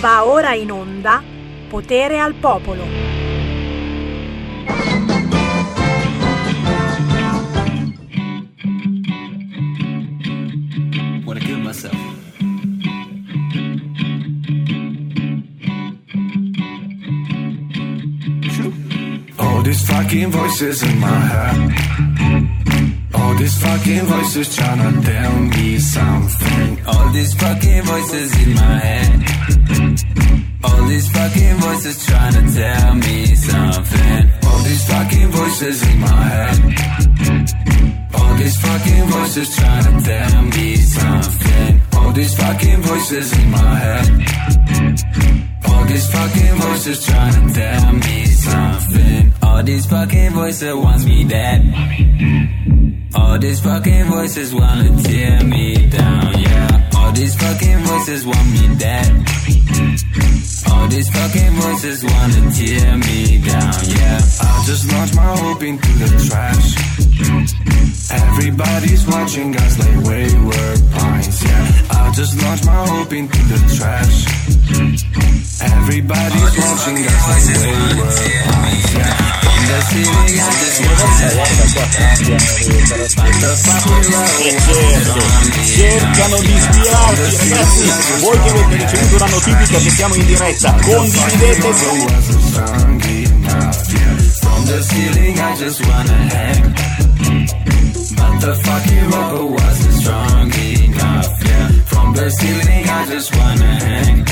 Va ora in onda Potere al Popolo. Wanna kill myself. All these fucking voices in my head. All these fucking voices tryna tell me something. All these fucking voices in my head. All these fucking voices trying to tell me something. All these fucking voices in my head. All these fucking voices trying to tell me something. All these fucking voices in my head. All these fucking voices trying to tell me something. All these fucking voices want me dead. All these fucking voices wanna tear me down, yeah. All these fucking voices want me dead. All these fucking voices wanna tear me down, yeah. I just launched my hope into the trash. Everybody's watching us like wayward pines, yeah. I just launched my hope into the trash. Everybody's watching us like wayward pines, yeah. In the city, I just cercano di spiarci ragazzi voi che avete ricevuto la notifica che siamo in diretta condividete wasn't strong enough, yeah. From the ceiling, I just wanna hang. But the fucking rubber wasn't strong enough, yeah. From the ceiling, I just wanna hang.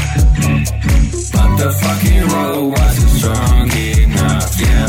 But the fucking rubber wasn't strong enough, yeah.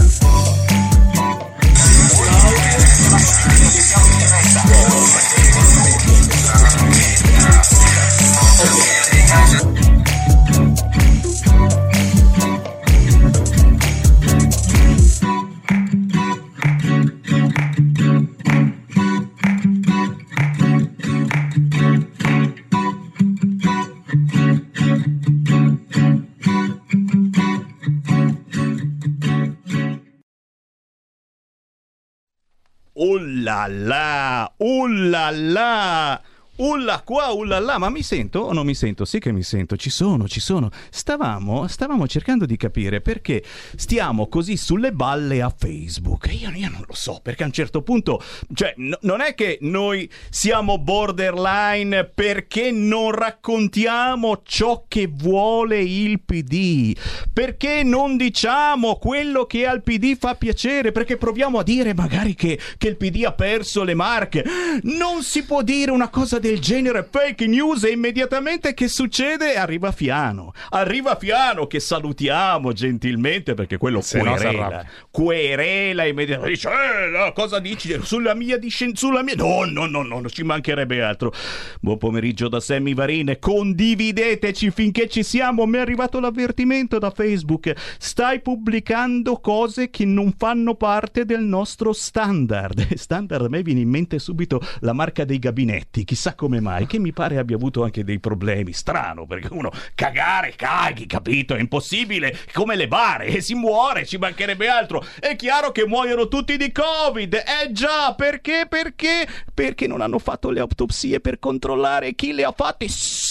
Oh là là, oh là là, ulla qua, ulla là, ma mi sento o non mi sento? Sì che mi sento, ci sono, ci sono. Stavamo, stavamo cercando di capire perché stiamo così sulle balle a Facebook. Io, io non lo so, perché a un certo punto, cioè, no- non è che noi siamo borderline perché non raccontiamo ciò che vuole il PD, perché non diciamo quello che al PD fa piacere, perché proviamo a dire magari che, che il PD ha perso le marche. Non si può dire una cosa del genere, fake news, e immediatamente che succede? Arriva Fiano. Arriva Fiano che salutiamo gentilmente perché quello Se querela. querela immediatamente. Dice, "Eh, cosa dici? Sulla mia discen- sulla mia... No, no, no, no, ci mancherebbe altro. Buon pomeriggio da Sammy Varine. Condivideteci finché ci siamo. Mi è arrivato l'avvertimento da Facebook. Stai pubblicando cose che non fanno parte del nostro standard. Standard a me viene in mente subito la marca dei gabinetti. Chissà come mai, che mi pare abbia avuto anche dei problemi. Strano, perché uno cagare, caghi, capito? È impossibile. Come le bare, e si muore, ci mancherebbe altro. È chiaro che muoiono tutti di Covid. Eh già, perché? Perché? Perché non hanno fatto le autopsie per controllare chi le ha fatte. Sss,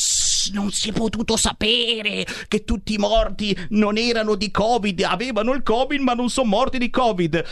Non si è potuto sapere che tutti i morti non erano di Covid, avevano il Covid ma non sono morti di Covid.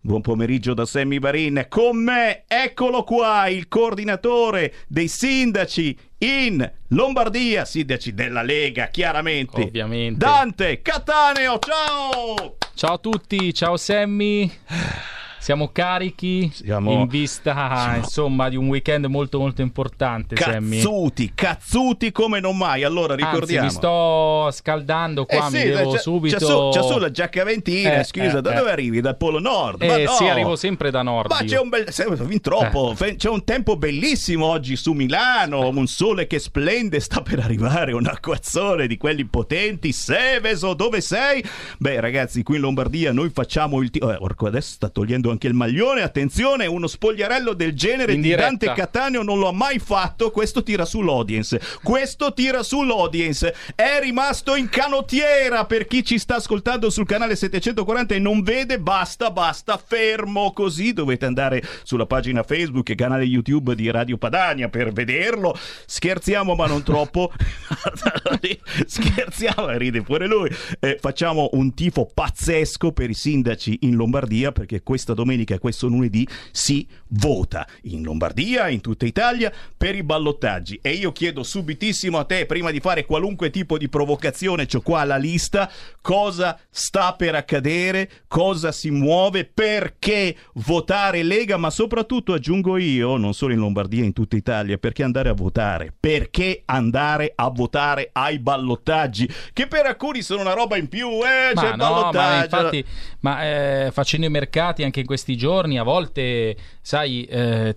Buon pomeriggio da Sammy Varin. Con me, eccolo qua, il coordinatore dei sindaci in Lombardia, sindaci della Lega, chiaramente. Ovviamente. Dante Cattaneo, ciao! Ciao a tutti, ciao Sammy. Siamo carichi Siamo- in vista siamo- insomma di un weekend molto molto importante Sammy. Cazzuti, cazzuti come non mai. Allora Anzi, ricordiamo. mi sto scaldando qua, Eh mi sì, devo c'è, subito c'è su, c'è su la giacca ventina, Eh, scusa, eh, da eh. dove arrivi? Dal Polo Nord? Eh no! sì, arrivo sempre da nord. Ma io. c'è un bel fin troppo, fe- c'è un tempo bellissimo oggi su Milano, un sole che splende, sta per arrivare un acquazzone di quelli potenti. Seveso, dove sei? Beh, ragazzi, qui in Lombardia noi facciamo il ti- eh, orco, adesso sta togliendo anche il maglione. Attenzione, uno spogliarello del genere In di diretta. Dante Cattaneo non lo ha mai fatto. Questo tira sull'audience. Questo tira sull'audience. È rimasto in canottiera per chi ci sta ascoltando sul canale 740 e non vede. Basta, basta, fermo così. Dovete andare sulla pagina Facebook e canale YouTube di Radio Padania per vederlo. Scherziamo, ma non troppo. Scherziamo, ride pure lui. Eh, facciamo un tifo pazzesco per i sindaci in Lombardia perché questa domenica e questo lunedì si vota in Lombardia, in tutta Italia, per i ballottaggi. E io chiedo subitissimo a te, prima di fare qualunque tipo di provocazione, c'ho qua la lista, cosa sta per accadere, cosa si muove, perché votare Lega, ma soprattutto aggiungo io, non solo in Lombardia, in tutta Italia, perché andare a votare, perché andare a votare ai ballottaggi, che per alcuni sono una roba in più, eh, Ma c'è no, ma ballottaggio. infatti, ma eh, facendo i mercati anche in questi giorni, a volte, sai, eh,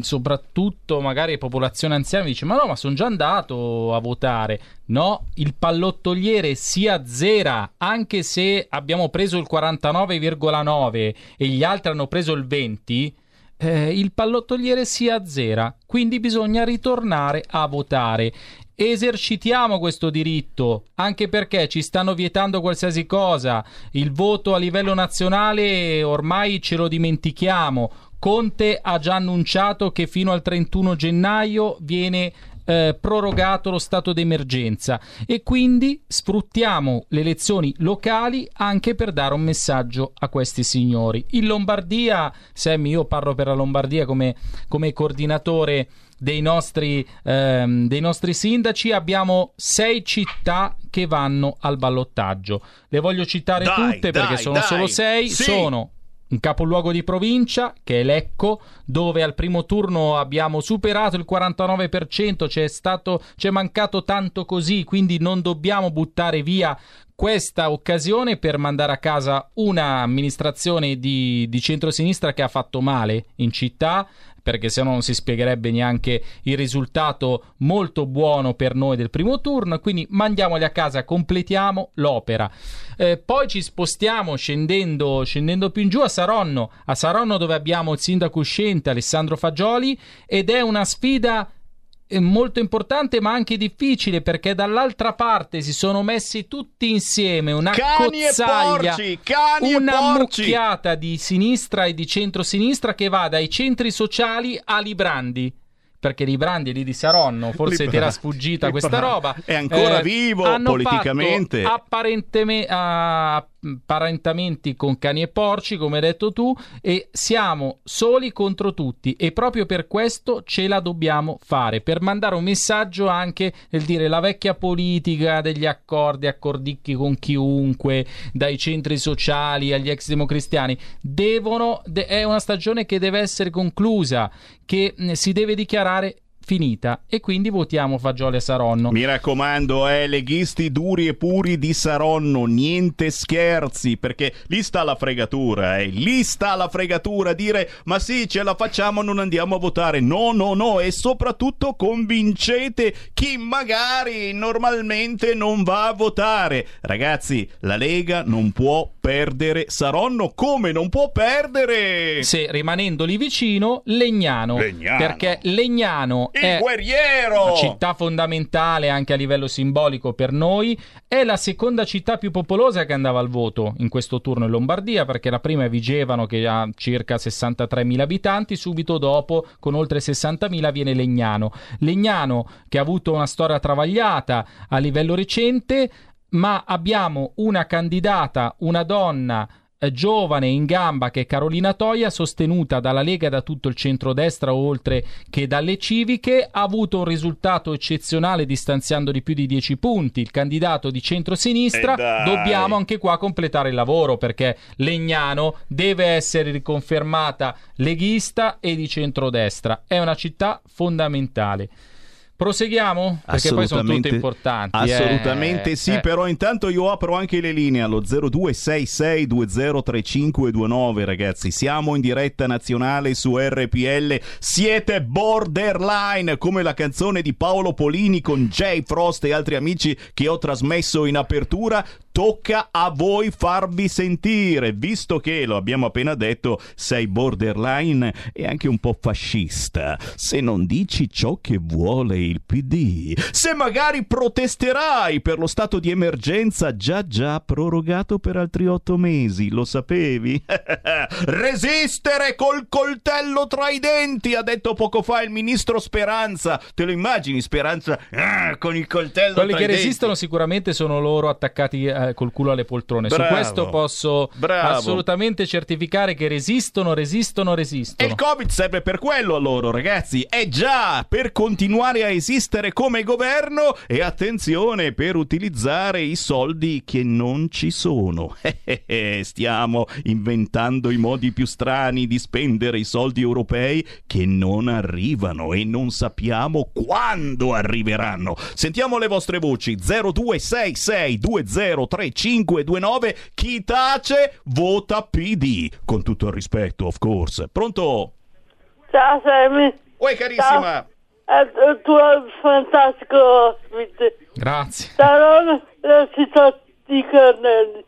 soprattutto magari popolazione anziana dice ma no ma sono già andato a votare. No il pallottoliere si azzera anche se abbiamo preso il 49,9 e gli altri hanno preso il 20 eh, il pallottoliere si azzera. Quindi bisogna ritornare a votare esercitiamo questo diritto anche perché ci stanno vietando qualsiasi cosa. Il voto a livello nazionale ormai ce lo dimentichiamo. Conte ha già annunciato che fino al 31 gennaio viene eh, prorogato lo stato d'emergenza e quindi sfruttiamo le elezioni locali anche per dare un messaggio a questi signori. In Lombardia, Sammy, io parlo per la Lombardia come, come coordinatore dei nostri, ehm, dei nostri sindaci, abbiamo sei città che vanno al ballottaggio. Le voglio citare Dai, tutte dai, perché sono dai. solo sei. Sì. Sono un capoluogo di provincia che è Lecco, dove al primo turno abbiamo superato il 49%, c'è stato c'è mancato tanto così, quindi non dobbiamo buttare via questa occasione per mandare a casa un'amministrazione di, di centrosinistra che ha fatto male in città perché se no non si spiegherebbe neanche il risultato molto buono per noi del primo turno. Quindi mandiamoli a casa, completiamo l'opera. Eh, poi ci spostiamo scendendo, scendendo più in giù a Saronno, a Saronno dove abbiamo il sindaco uscente Alessandro Fagioli ed è una sfida molto importante ma anche difficile perché dall'altra parte si sono messi tutti insieme una Cani e cozzaglia porci, e una mucchiata di sinistra e di centrosinistra che va dai centri sociali a Librandi perché Librandi lì di Saronno forse Libra- ti era sfuggita questa Libra- roba. è ancora Eh, vivo politicamente. fatto apparenteme- ah, apparentamenti con cani e porci come hai detto tu e siamo soli contro tutti. E proprio per questo ce la dobbiamo fare per mandare un messaggio anche nel dire la vecchia politica degli accordi accordicchi con chiunque dai centri sociali agli ex democristiani. Devono de- è una stagione che deve essere conclusa che mh, si deve dichiarare finita e quindi votiamo Fagioli a Saronno Mi raccomando, eh, leghisti duri e puri di Saronno, niente scherzi, perché lì sta la fregatura, eh, lì sta la fregatura, dire ma sì, ce la facciamo, non andiamo a votare, no, no, no, e soprattutto convincete chi magari normalmente non va a votare. Ragazzi, la Lega non può perdere Saronno, come non può perdere? se rimanendo lì vicino Legnano, Legnano. perché Legnano Il guerriero! una città fondamentale anche a livello simbolico per noi, è la seconda città più popolosa che andava al voto in questo turno in Lombardia, perché la prima è Vigevano che ha circa 63.000 abitanti, subito dopo con oltre 60.000 viene Legnano. Legnano che ha avuto una storia travagliata a livello recente, ma abbiamo una candidata, una donna giovane in gamba che è Carolina Toia, sostenuta dalla Lega e da tutto il centrodestra oltre che dalle civiche, ha avuto un risultato eccezionale distanziando di più di 10 punti. Il candidato di centrosinistra, E dai. dobbiamo anche qua completare il lavoro perché Legnano deve essere riconfermata leghista e di centrodestra. È una città fondamentale. Proseguiamo? Perché poi sono tutte importanti. eh. Assolutamente sì, Eh. però intanto io apro anche le linee allo 0266203529 ragazzi, siamo in diretta nazionale su RPL, siete borderline come la canzone di Paolo Polini con Jay Frost e altri amici che ho trasmesso in apertura. Tocca a voi farvi sentire, visto che, lo abbiamo appena detto, sei borderline e anche un po' fascista. Se non dici ciò che vuole il PD, se magari protesterai per lo stato di emergenza già già prorogato per altri otto mesi, lo sapevi? Resistere col coltello tra i denti, ha detto poco fa il ministro Speranza. Te lo immagini, Speranza, ah, con il coltello Quelli tra che i denti? resistono sicuramente sono loro attaccati eh, col culo alle poltrone. Bravo. Su questo posso Bravo. assolutamente certificare che resistono, resistono, E resistono. il Covid serve per quello a loro, ragazzi. È già per continuare a esistere come governo e attenzione per utilizzare i soldi che non ci sono. Eh, Stiamo inventando i modi più strani di spendere i soldi europei che non arrivano e non sappiamo quando arriveranno. Sentiamo le vostre voci 0266203529. Chi tace vota PD. Con tutto il rispetto, of course. Pronto? Ciao Sammy, Oi carissima. è il tuo fantastico ospite. Grazie. Roma, la città di Carnelli.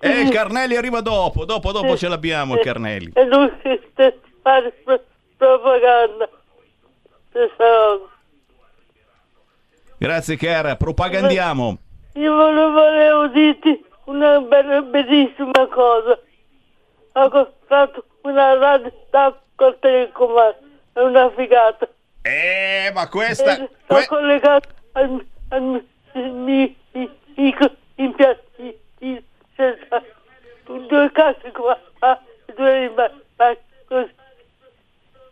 Eh, il Carnelli arriva dopo, dopo, dopo ce l'abbiamo il Carnelli. E lui si sta fare pro- propaganda. Grazie cara, propagandiamo. Io volevo, dirti una bella, bellissima cosa. Ho comprato una radio da col telecomando. È una figata. Eh, ma questa... E que- Sto collegato al, al mio mi- mi- mi- impianti di senza due case qua, due rimasti così.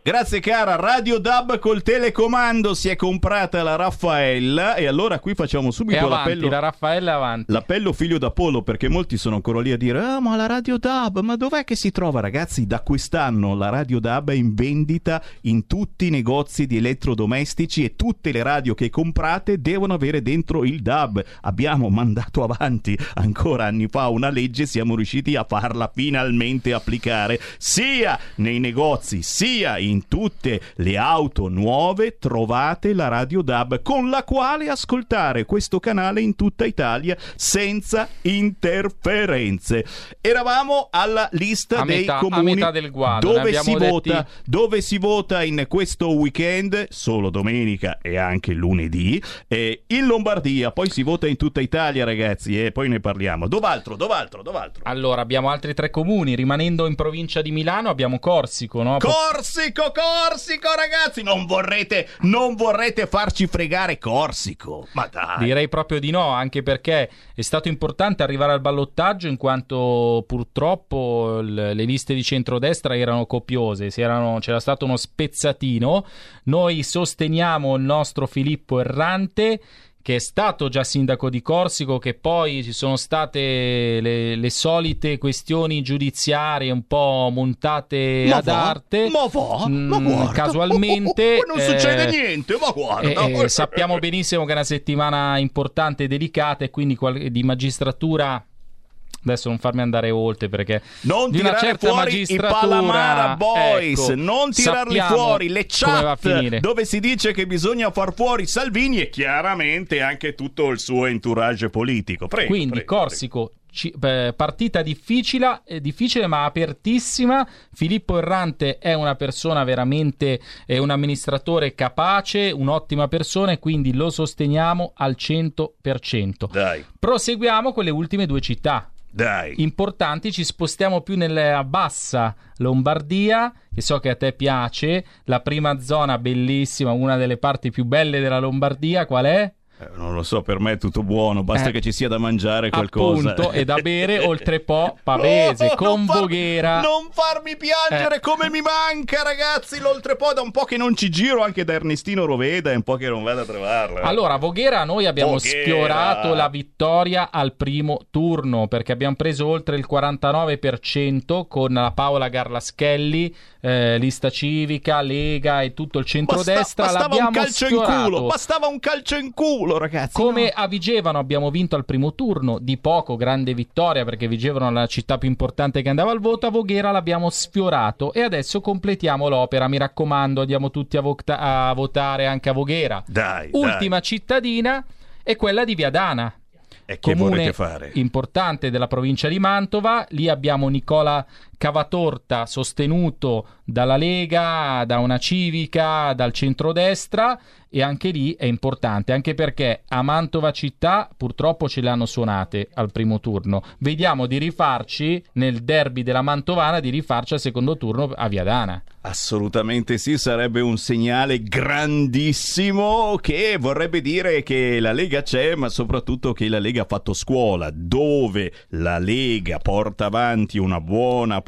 Grazie cara, Radio Dub col telecomando si è comprata la Raffaella e allora qui facciamo subito avanti, l'appello... la Raffaella avanti. L'appello figlio d'Apollo perché molti sono ancora lì a dire Ah ma la Radio Dub, ma dov'è che si trova ragazzi? Da quest'anno la Radio Dub è in vendita in tutti i negozi di elettrodomestici e tutte le radio che comprate devono avere dentro il DAB Abbiamo mandato avanti ancora anni fa una legge, siamo riusciti a farla finalmente applicare sia nei negozi sia in tutte le auto nuove trovate la Radio DAB con la quale ascoltare questo canale in tutta Italia senza interferenze. Eravamo alla lista A dei metà- comuni guado, dove si vota dove si vota in questo weekend, solo domenica e anche lunedì, eh, in Lombardia, poi si vota in tutta Italia, ragazzi, e poi ne parliamo. Dov'altro, dov'altro, dov'altro? Allora, abbiamo altri tre comuni. Rimanendo in provincia di Milano, abbiamo Corsico, no? Corsico, Corsico, ragazzi! Non vorrete, non vorrete farci fregare Corsico? Ma dai! Direi proprio di no, anche perché è stato importante arrivare al ballottaggio in quanto purtroppo le liste di centrodestra erano copiose, erano- c'era stato uno spezzatino. Noi sosteniamo il nostro Filippo Errante che è stato già sindaco di Corsico, che poi ci sono state le, le solite questioni giudiziarie un po' montate Ma ad va? arte. Ma va? Ma Mm, guarda. Casualmente. Oh, oh, oh, non succede eh, niente, ma guarda. eh, eh, sappiamo benissimo che è una settimana importante e delicata e quindi qual- di magistratura. Adesso non farmi andare oltre perché Non di una certa fuori i magistratura, Palamara Boys, ecco, non tirarli fuori le chat dove si dice che bisogna far fuori Salvini e chiaramente anche tutto il suo entourage politico. Prego. Quindi prego, Corsico, ci- eh, partita difficile, eh, difficile ma apertissima. Filippo Errante è una persona veramente, è un amministratore capace, un'ottima persona e quindi lo sosteniamo al 100%. prego. Dai, Proseguiamo con le ultime due città. Dai. importanti, ci spostiamo più nella bassa Lombardia, che so che a te piace, la prima zona bellissima, una delle parti più belle della Lombardia, qual è? Eh, non lo so, per me è tutto buono, basta Eh, che ci sia da mangiare qualcosa. Appunto, e da bere, oltre po' Pavese, Oh, con non far- Voghera. Non farmi piangere Eh. come mi manca, ragazzi. L'oltrepo da un po' che non ci giro, anche da Ernestino Roveda, è un po' che non vado a trovarla. Allora, a Voghera noi abbiamo Voghera. sfiorato la vittoria al primo turno perché abbiamo preso oltre il 49% con la Paola Garlaschelli, eh, lista civica, Lega e tutto il Basta- centrodestra. bastava L'abbiamo un calcio sfiorato. in culo, bastava un calcio in culo, ragazzi. Come no. a Vigevano abbiamo vinto al primo turno, di poco, grande vittoria perché Vigevano è la città più importante che andava al voto, a Voghera l'abbiamo sfiorato e adesso completiamo l'opera, mi raccomando, andiamo tutti a, vota- a votare anche a Voghera. Dai, Ultima cittadina è quella di Viadana. E che comune fare? importante della provincia di Mantova. Lì abbiamo Nicola Cavatorta sostenuto dalla Lega, da una civica, dal centrodestra e anche lì è importante, anche perché a Mantova città purtroppo ce le hanno suonate al primo turno. Vediamo di rifarci nel derby della Mantovana, di rifarci al secondo turno a Viadana. Assolutamente sì, sarebbe un segnale grandissimo che vorrebbe dire che la Lega c'è, ma soprattutto che la Lega ha fatto scuola. Dove la Lega porta avanti una buona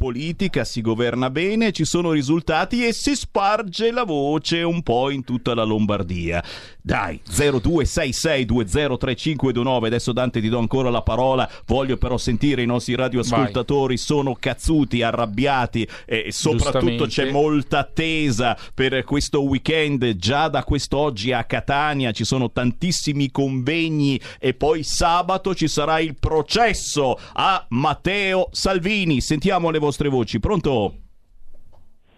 si governa bene, ci sono risultati e si sparge la voce un po' in tutta la Lombardia. Dai, 0266203529, adesso Dante ti do ancora la parola, voglio però sentire i nostri radioascoltatori, sono cazzuti, arrabbiati e soprattutto c'è molta attesa per questo weekend, già da quest'oggi a Catania ci sono tantissimi convegni e poi sabato ci sarà il processo a Matteo Salvini, sentiamo le vostre voci, pronto?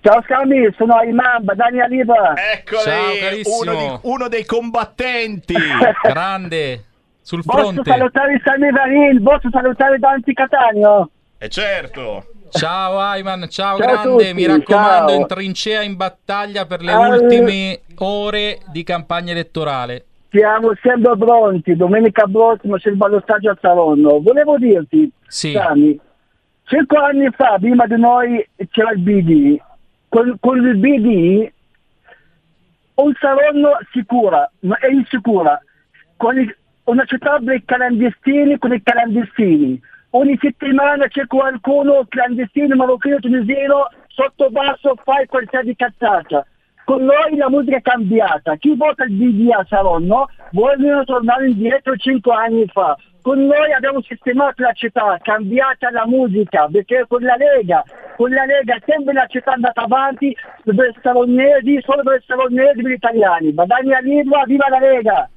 Ciao Scambi, sono Imam, Daniel Liva. Eccoli, Ciao, carissimo. uno, di- uno dei combattenti. Grande sul Posso fronte. salutare Sammy Varin, posso salutare Dante Catania. E certo. Ciao Ayman, ciao, Ciao grande, tutti, mi raccomando, ciao. in trincea in battaglia per le Ah, ultime ore di campagna elettorale. Siamo sempre pronti, domenica prossima c'è il ballottaggio a Saronno. Volevo dirti, Sì. Sami, cinque anni fa, prima di noi, c'era il BD. Con, con il BD un Saronno sicura, ma è insicura. Con il- una città dei clandestini con i clandestini. Ogni settimana c'è qualcuno clandestino, marocchino, tunisino, sotto basso, fai qualsiasi cazzata. Con noi la musica è cambiata. Chi vota il BD a Saronno vogliono tornare indietro cinque anni fa. Con noi abbiamo sistemato la città, cambiata la musica, perché con la Lega, con la Lega sempre la città è andata avanti per Saronnesi, solo per Saronnesi per gli italiani. Badania Libra, viva la Lega!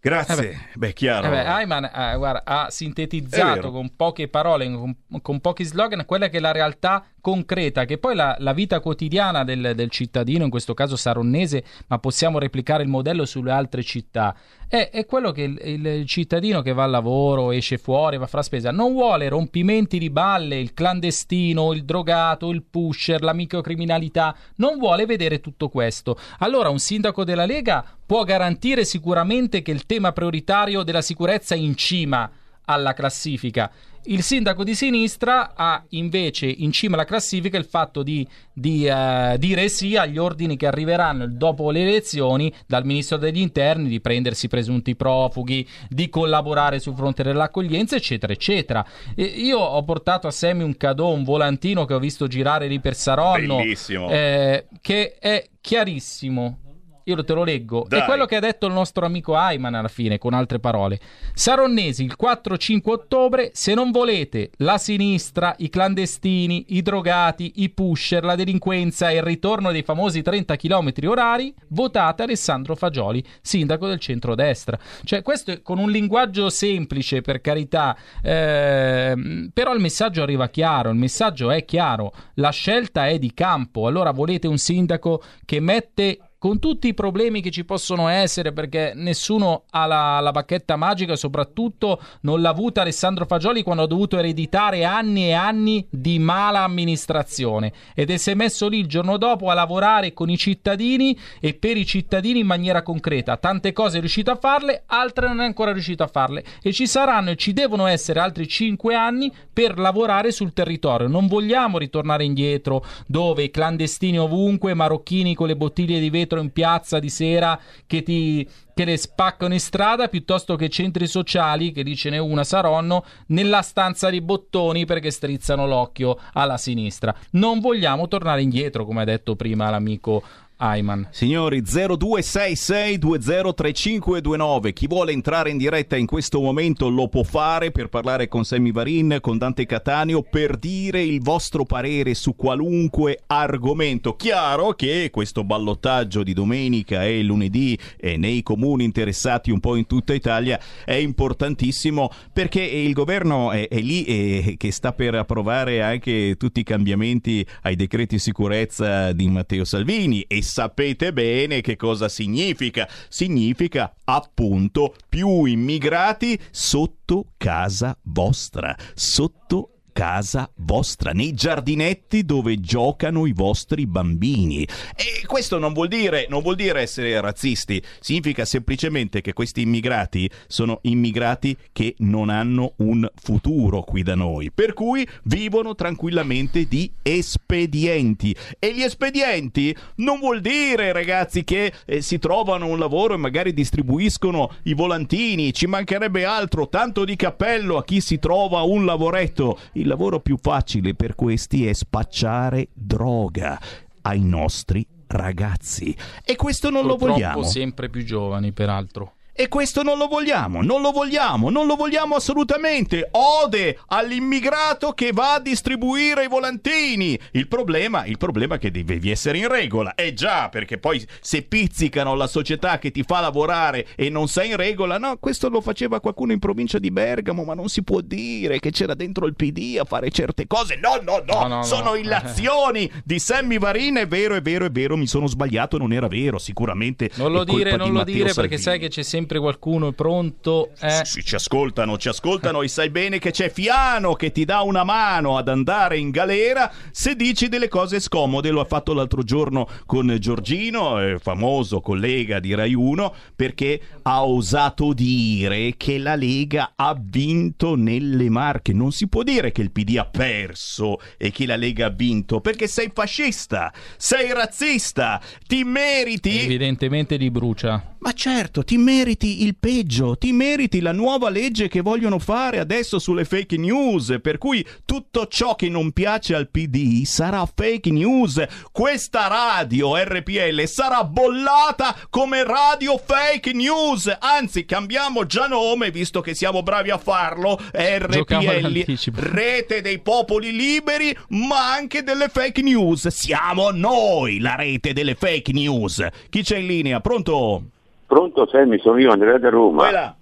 Grazie. Beh, chiaro. Eh beh, Ayman eh, guarda, ha sintetizzato con poche parole, con, con pochi slogan, quella che è la realtà concreta, che poi la, la vita quotidiana del, del cittadino, in questo caso saronnese, ma possiamo replicare il modello sulle altre città. È, è quello che il, il cittadino che va al lavoro, esce fuori, va a fare spesa, non vuole rompimenti di balle, il clandestino, il drogato, il pusher, la microcriminalità, non vuole vedere tutto questo. Allora un sindaco della Lega può garantire sicuramente che il tema prioritario della sicurezza è in cima alla classifica. Il sindaco di sinistra ha invece in cima alla classifica il fatto di, di, eh, dire sì agli ordini che arriveranno dopo le elezioni dal ministro degli interni di prendersi presunti profughi, di collaborare sul fronte dell'accoglienza, eccetera, eccetera. E io ho portato a Semi un cadeau, un volantino che ho visto girare lì per Saronno, eh, che è chiarissimo. Io te lo leggo. Dai. È quello che ha detto il nostro amico Ayman alla fine, con altre parole. Saronnesi, il 4-5 ottobre, se non volete la sinistra, i clandestini, i drogati, i pusher, la delinquenza e il ritorno dei famosi 30 km orari, votate Alessandro Fagioli, sindaco del centrodestra. Cioè, questo è con un linguaggio semplice, per carità, ehm, però il messaggio arriva chiaro, il messaggio è chiaro, la scelta è di campo. Allora volete un sindaco che mette con tutti i problemi che ci possono essere, perché nessuno ha la, la bacchetta magica, soprattutto non l'ha avuta Alessandro Fagioli quando ha dovuto ereditare anni e anni di mala amministrazione ed è si è messo lì il giorno dopo a lavorare con i cittadini e per i cittadini in maniera concreta. Tante cose è riuscito a farle, altre non è ancora riuscito a farle e ci saranno e ci devono essere altri cinque anni per lavorare sul territorio. Non vogliamo ritornare indietro dove clandestini ovunque, marocchini con le bottiglie di vetro in piazza di sera che ti che le spaccano in strada piuttosto che centri sociali, che dice ne una Saronno, nella stanza di bottoni perché strizzano l'occhio alla sinistra. Non vogliamo tornare indietro, come ha detto prima l'amico Ayman. Signori 0266203529 chi vuole entrare in diretta in questo momento lo può fare per parlare con Sammy Varin, con Dante Cattaneo per dire il vostro parere su qualunque argomento. Chiaro che questo ballottaggio di domenica e lunedì e nei comuni interessati un po' in tutta Italia è importantissimo perché il governo è, è lì e che sta per approvare anche tutti i cambiamenti ai decreti sicurezza di Matteo Salvini e sapete bene che cosa significa. Significa appunto più immigrati sotto casa vostra, sotto casa vostra, nei giardinetti dove giocano i vostri bambini. E questo non vuol dire, non vuol dire essere razzisti, significa semplicemente che questi immigrati sono immigrati che non hanno un futuro qui da noi, per cui vivono tranquillamente di espedienti. E gli espedienti non vuol dire, ragazzi, che eh, si trovano un lavoro e magari distribuiscono i volantini, ci mancherebbe altro, tanto di cappello a chi si trova un lavoretto il lavoro più facile per questi è spacciare droga ai nostri ragazzi. E questo non Purtroppo lo vogliamo. sempre più giovani, peraltro. E questo non lo vogliamo, non lo vogliamo, non lo vogliamo assolutamente. Ode all'immigrato che va a distribuire i volantini. Il problema, il problema è che devi essere in regola. Eh già, perché poi se pizzicano la società che ti fa lavorare e non sei in regola, no, questo lo faceva qualcuno in provincia di Bergamo, ma non si può dire che c'era dentro il PD a fare certe cose. No, no, no, No, no, no. sono illazioni di Sammy Varin. È vero, è vero, è vero, mi sono sbagliato, non era vero, sicuramente. Non lo dire, di non lo Matteo dire perché sai che c'è sempre qualcuno pronto. Eh. Sì, ci ascoltano, ci ascoltano e sai bene che c'è Fiano che ti dà una mano ad andare in galera se dici delle cose scomode. Lo ha fatto l'altro giorno con Giorgino, eh, famoso collega di Rai 1, perché ha osato dire che la Lega ha vinto nelle Marche. Non si può dire che il PD ha perso e che la Lega ha vinto perché sei fascista, sei razzista, ti meriti Evidentemente li brucia. ma certo, ti meriti il peggio, ti meriti la nuova legge che vogliono fare adesso sulle fake news, per cui tutto ciò che non piace al PD sarà fake news. Questa radio RPL sarà bollata come radio fake news. Anzi, cambiamo già nome, visto che siamo bravi a farlo. RPL, rete dei popoli liberi, ma anche delle fake news. Siamo noi la rete delle fake news. Chi c'è in linea? Pronto? Pronto Sammy, sono io Andrea da Roma. Quella.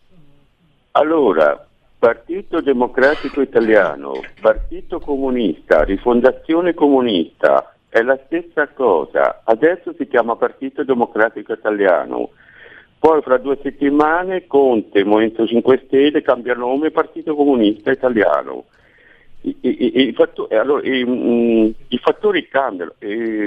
Allora, Partito Democratico Italiano, Partito Comunista, Rifondazione Comunista, è la stessa cosa. Adesso si chiama Partito Democratico Italiano. Poi fra due settimane Conte, Movimento 5 Stelle, cambia nome Partito Comunista Italiano. I, i- i- i fatto- eh, allora, i- mm, i fattori cambiano,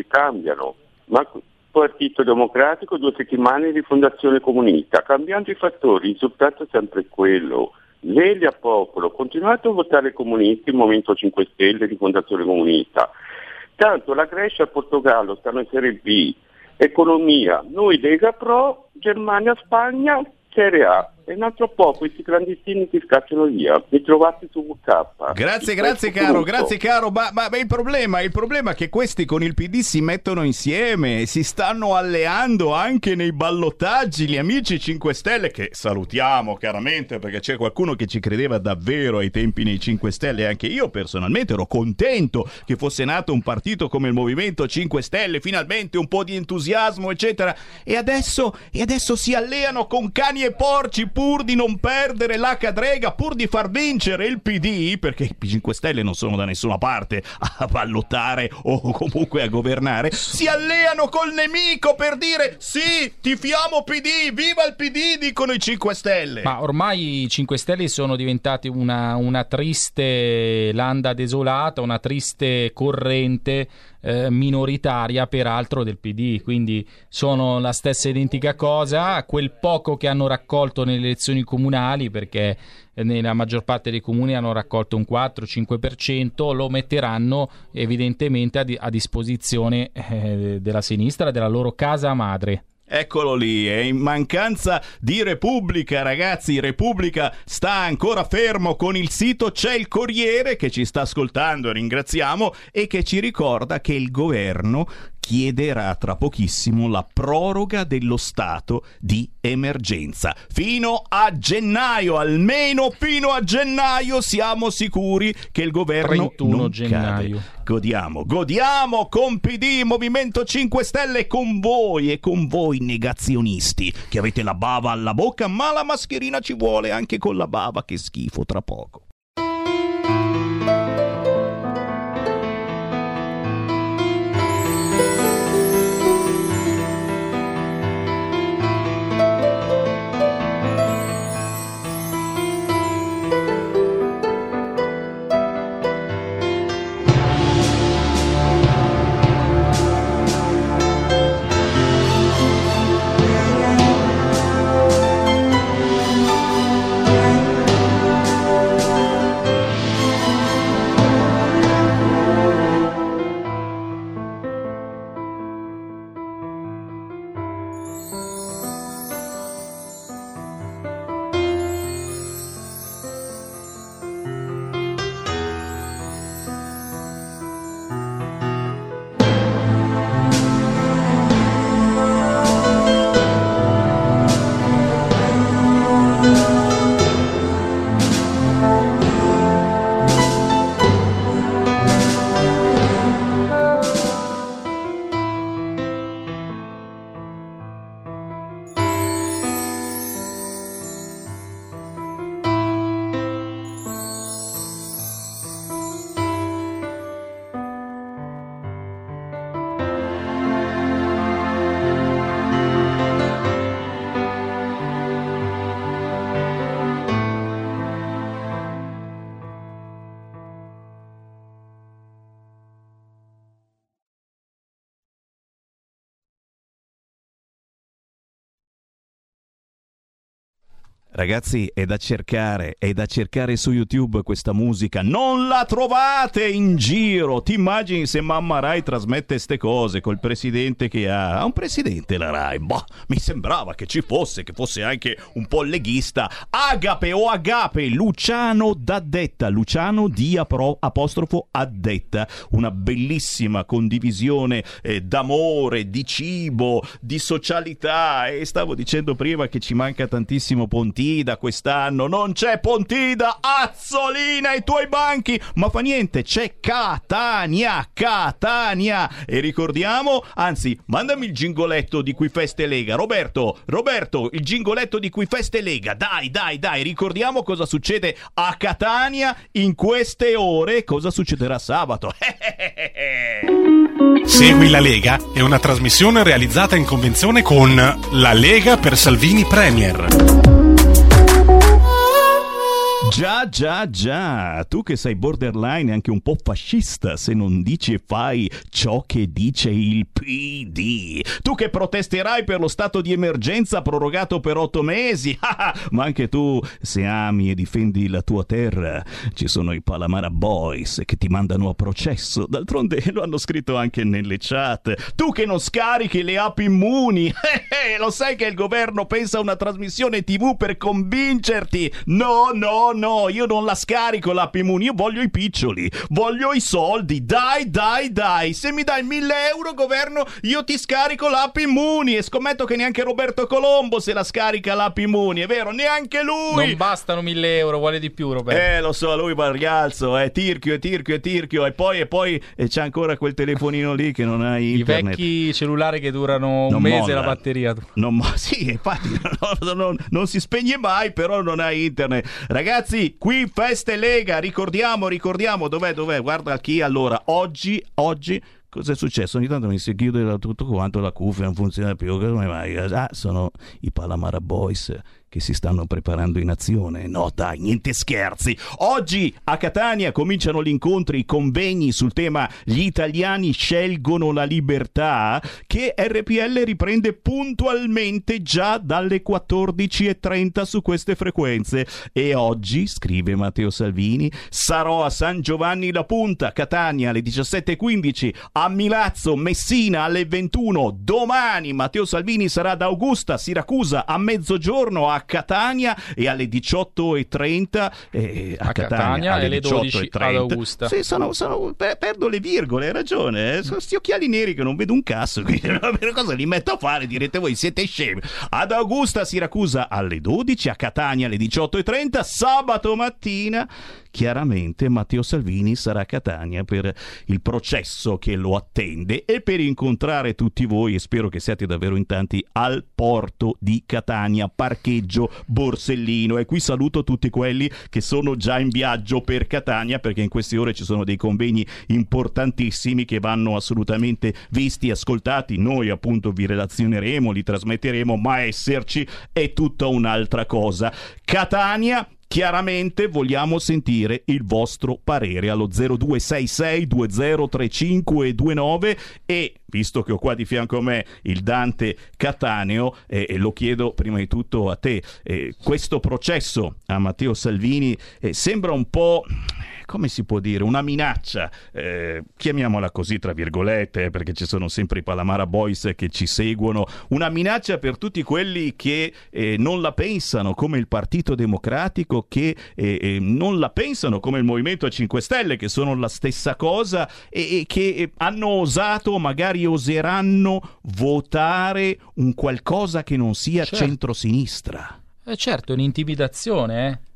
cambiano, ma Partito Democratico, due settimane di Fondazione Comunista. Cambiando i fattori, il risultato è sempre quello. Lega popolo, continuate a votare comunisti, Movimento 5 Stelle di Fondazione Comunista. Tanto la Grecia e il Portogallo stanno in Serie B, economia, noi Lega Pro, Germania, Spagna, Serie A. E un altro po' questi clandestini ti scacciano via, li trovate su WK. Grazie, grazie caro, brutto. grazie caro, ma, ma- ma il problema, il problema è che questi con il PD si mettono insieme, si stanno alleando anche nei ballottaggi, gli amici 5 Stelle che salutiamo chiaramente perché c'è qualcuno che ci credeva davvero ai tempi nei 5 Stelle, anche io personalmente ero contento che fosse nato un partito come il Movimento 5 Stelle, finalmente un po' di entusiasmo eccetera, e adesso, e adesso si alleano con cani e porci pur di non perdere la cadrega, pur di far vincere il PD, perché i 5 Stelle non sono da nessuna parte a ballottare o comunque a governare, si alleano col nemico per dire sì, tifiamo PD, viva il PD, dicono i 5 Stelle. Ma ormai i 5 Stelle sono diventati una, una triste landa desolata, una triste corrente eh, minoritaria peraltro del PD, quindi sono la stessa identica cosa, quel poco che hanno raccolto nelle elezioni comunali, perché eh, nella maggior parte dei comuni hanno raccolto un 4-5%, lo metteranno evidentemente a, di- a disposizione eh, della sinistra, della loro casa madre. Eccolo lì, è in mancanza di Repubblica, ragazzi. Repubblica sta ancora fermo con il sito. C'è il Corriere che ci sta ascoltando, ringraziamo, e che ci ricorda che il governo chiederà tra pochissimo la proroga dello stato di emergenza. Fino a gennaio, almeno fino a gennaio, siamo sicuri che il governo 31 non gennaio. cade. Godiamo, godiamo con PD, Movimento 5 Stelle, con voi e con voi negazionisti che avete la bava alla bocca, ma la mascherina ci vuole anche con la bava, che schifo tra poco. Ragazzi, è da cercare, è da cercare su YouTube questa musica. Non la trovate in giro. Ti immagini se mamma Rai trasmette ste cose col presidente che ha? Ha un presidente la Rai. Boh, mi sembrava che ci fosse, che fosse anche un po' leghista. Agape o Agape, Luciano D'Addetta, Luciano di apro- apostrofo Addetta. Una bellissima condivisione eh, d'amore, di cibo, di socialità. E stavo dicendo prima che ci manca tantissimo Pontino Pontida quest'anno, non c'è Pontida, Azzolina ai tuoi banchi, ma fa niente, c'è Catania, Catania. E ricordiamo, anzi, mandami il gingoletto di Qui Feste Lega. Roberto, Roberto, il gingoletto di Qui Feste Lega. Dai, dai, dai, ricordiamo cosa succede a Catania in queste ore, cosa succederà sabato. Segui la Lega è una trasmissione realizzata in convenzione con La Lega per Salvini Premier. Già, già, già, tu che sei borderline e anche un po' fascista se non dici e fai ciò che dice il PD. Tu che protesterai per lo stato di emergenza prorogato per otto mesi. Ma anche tu, se ami e difendi la tua terra, ci sono i Palamara Boys che ti mandano a processo. D'altronde lo hanno scritto anche nelle chat. Tu che non scarichi le app immuni. lo sai che il governo pensa a una trasmissione TV per convincerti. No, no, no no, io non la scarico l'app Immuni, io voglio i piccioli, voglio i soldi, dai, dai, dai, se mi dai mille euro governo io ti scarico l'app Immuni e scommetto che neanche Roberto Colombo se la scarica l'app Immuni, è vero, neanche lui. Non bastano mille euro, vuole di più Roberto. Eh, lo so, lui va al rialzo, è tirchio, è tirchio, è tirchio e poi, e poi e c'è ancora quel telefonino lì che non ha internet. I vecchi cellulari che durano un non mese molla. la batteria. Non, sì, infatti non, non, non si spegne mai, però non ha internet. Ragazzi, Ragazzi, qui Feste Lega, ricordiamo, ricordiamo, dov'è, dov'è? Guarda chi allora, oggi, oggi cosa è successo? Ogni tanto mi si chiude tutto quanto, la cuffia non funziona più, come mai? Ah, sono i Palamara Boys che si stanno preparando in azione. No, dai, niente scherzi. Oggi a Catania cominciano gli incontri, i convegni sul tema Gli italiani scelgono la libertà, che RPL riprende puntualmente già dalle 14.30 su queste frequenze. E oggi, scrive Matteo Salvini, sarò a San Giovanni La Punta, Catania alle 17.15, a Milazzo, Messina alle 21. Domani Matteo Salvini sarà ad Augusta, Siracusa a mezzogiorno a Catania e alle 18.30 eh, a, a, Catania, Catania alle, alle 12 ad Augusta. Sì, sono, sono, perdo le virgole, hai ragione. Eh. Sono sti occhiali neri che non vedo un cazzo. Quindi, cosa li metto a fare? Direte voi, siete scemi. Ad Augusta, Siracusa alle 12, a Catania alle 18.30, sabato mattina chiaramente Matteo Salvini sarà a Catania per il processo che lo attende e per incontrare tutti voi, e spero che siate davvero in tanti, al porto di Catania, parcheggio Borsellino. E qui saluto tutti quelli che sono già in viaggio per Catania, perché in queste ore ci sono dei convegni importantissimi che vanno assolutamente visti, ascoltati. Noi appunto vi relazioneremo, li trasmetteremo, ma esserci è tutta un'altra cosa. Catania Chiaramente vogliamo sentire il vostro parere allo 0266 203529 e visto che ho qua di fianco a me il Dante Cattaneo eh, e lo chiedo prima di tutto a te, eh, questo processo a Matteo Salvini eh, sembra un po' come si può dire, una minaccia, eh, chiamiamola così tra virgolette, perché ci sono sempre i Palamara Boys che ci seguono, una minaccia per tutti quelli che eh, non la pensano come il Partito Democratico, che eh, eh non la pensano come il Movimento 5 Stelle, che sono la stessa cosa e, e che hanno osato, magari oseranno votare un qualcosa che non sia certo. centrosinistra. Eh certo, è un'intimidazione, eh?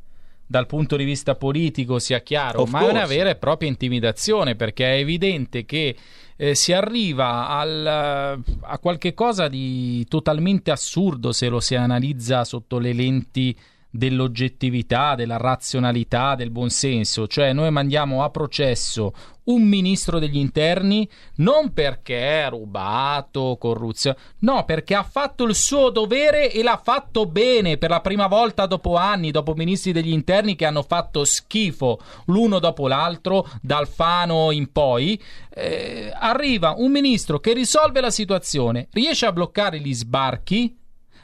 Dal punto di vista politico sia chiaro, of ma course. è una vera e propria intimidazione perché è evidente che eh, si arriva al, a qualche cosa di totalmente assurdo se lo si analizza sotto le lenti dell'oggettività, della razionalità, del buonsenso, cioè noi mandiamo a processo un ministro degli interni non perché è rubato, corruzione, no, perché ha fatto il suo dovere e l'ha fatto bene per la prima volta dopo anni, dopo ministri degli interni che hanno fatto schifo l'uno dopo l'altro, dal Fano in poi, eh, arriva un ministro che risolve la situazione, riesce a bloccare gli sbarchi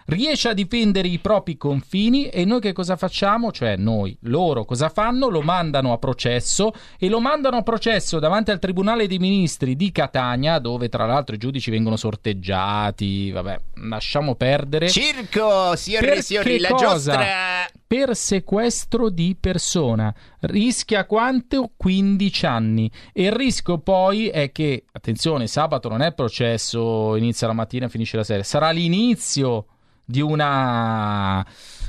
riesce a difendere i propri confini e noi che cosa facciamo? Cioè noi, loro cosa fanno? Lo mandano a processo e lo mandano a processo davanti al Tribunale dei Ministri di Catania, dove tra l'altro i giudici vengono sorteggiati, vabbè, lasciamo perdere. Circo, signore e signori, la giostra... Per sequestro di persona. Rischia quanto? 15 anni. E il rischio poi è che, attenzione, sabato non è processo, inizia la mattina e finisce la sera, sarà l'inizio di una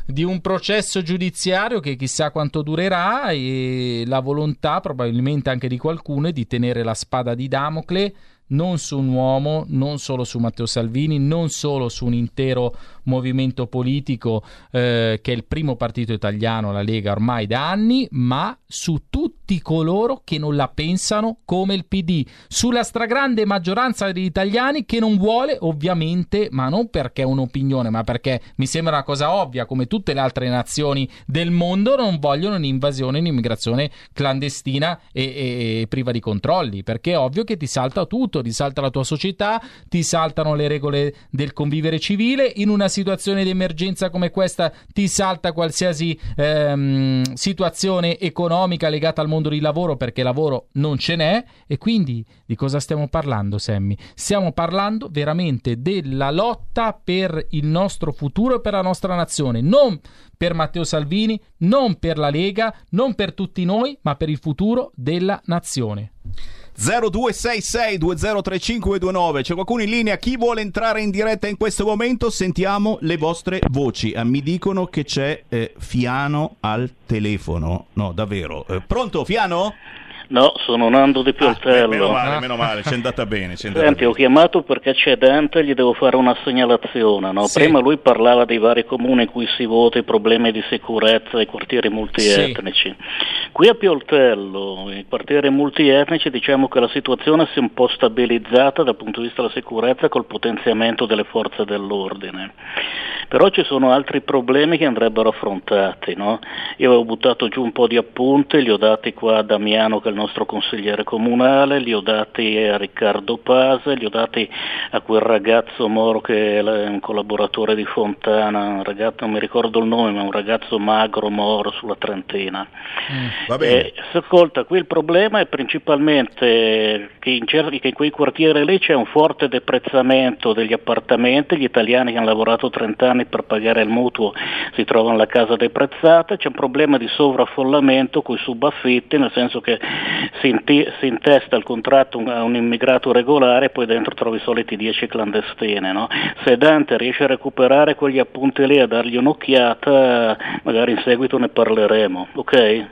di un processo giudiziario che chissà quanto durerà e la volontà probabilmente anche di qualcuno di tenere la spada di Damocle non su un uomo, non solo su Matteo Salvini, non solo su un intero movimento politico eh, che è il primo partito italiano, la Lega, ormai da anni, ma su tutti coloro che non la pensano come il PD, sulla stragrande maggioranza degli italiani che non vuole, ovviamente, ma non perché è un'opinione, ma perché mi sembra una cosa ovvia, come tutte le altre nazioni del mondo, non vogliono un'invasione, un'immigrazione clandestina e, e, e priva di controlli, perché è ovvio che ti salta tutto, ti salta la tua società, ti saltano le regole del convivere civile, in una situazione di emergenza come questa ti salta qualsiasi ehm, situazione economica legata al mondo del lavoro perché lavoro non ce n'è e quindi di cosa stiamo parlando Sammy? Stiamo parlando veramente della lotta per il nostro futuro e per la nostra nazione, non per Matteo Salvini, non per la Lega, non per tutti noi, ma per il futuro della nazione. 0266 203529 c'è qualcuno in linea? Chi vuole entrare in diretta in questo momento? Sentiamo le vostre voci. Ah, mi dicono che c'è eh, Fiano al telefono. No davvero. Eh, pronto Fiano? No, sono Nando Di Pioltello. Ah, meno male, meno male, c'è andata bene. C'è andata Senti, bene. ho chiamato perché c'è Dante e gli devo fare una segnalazione. No? Sì. Prima lui parlava dei vari comuni in cui si vota, i problemi di sicurezza, i quartieri multietnici. Qui a Pioltello, i quartieri multietnici, diciamo che la situazione si è un po' stabilizzata dal punto di vista della sicurezza col potenziamento delle forze dell'ordine. Però ci sono altri problemi che andrebbero affrontati. No? Io avevo buttato giù un po' di appunti, li ho dati qua a Damiano che il nostro consigliere comunale, li ho dati a Riccardo Pase, li ho dati a quel ragazzo Moro che è un collaboratore di Fontana, un ragazzo, non mi ricordo il nome, ma un ragazzo magro Moro sulla trentina. Va bene. Eh, ascolta, qui il problema è principalmente che in, certi, che in quei quartieri lì c'è un forte deprezzamento degli appartamenti, gli italiani che hanno lavorato 30 anni per pagare il mutuo si trovano la casa deprezzata, c'è un problema di sovraffollamento con i subaffitti, nel senso che si, inti- si intesta il contratto a un immigrato regolare e poi dentro trovi i soliti 10 clandestine. No? Se Dante riesce a recuperare quegli appunti lì e a dargli un'occhiata, magari in seguito ne parleremo, ok?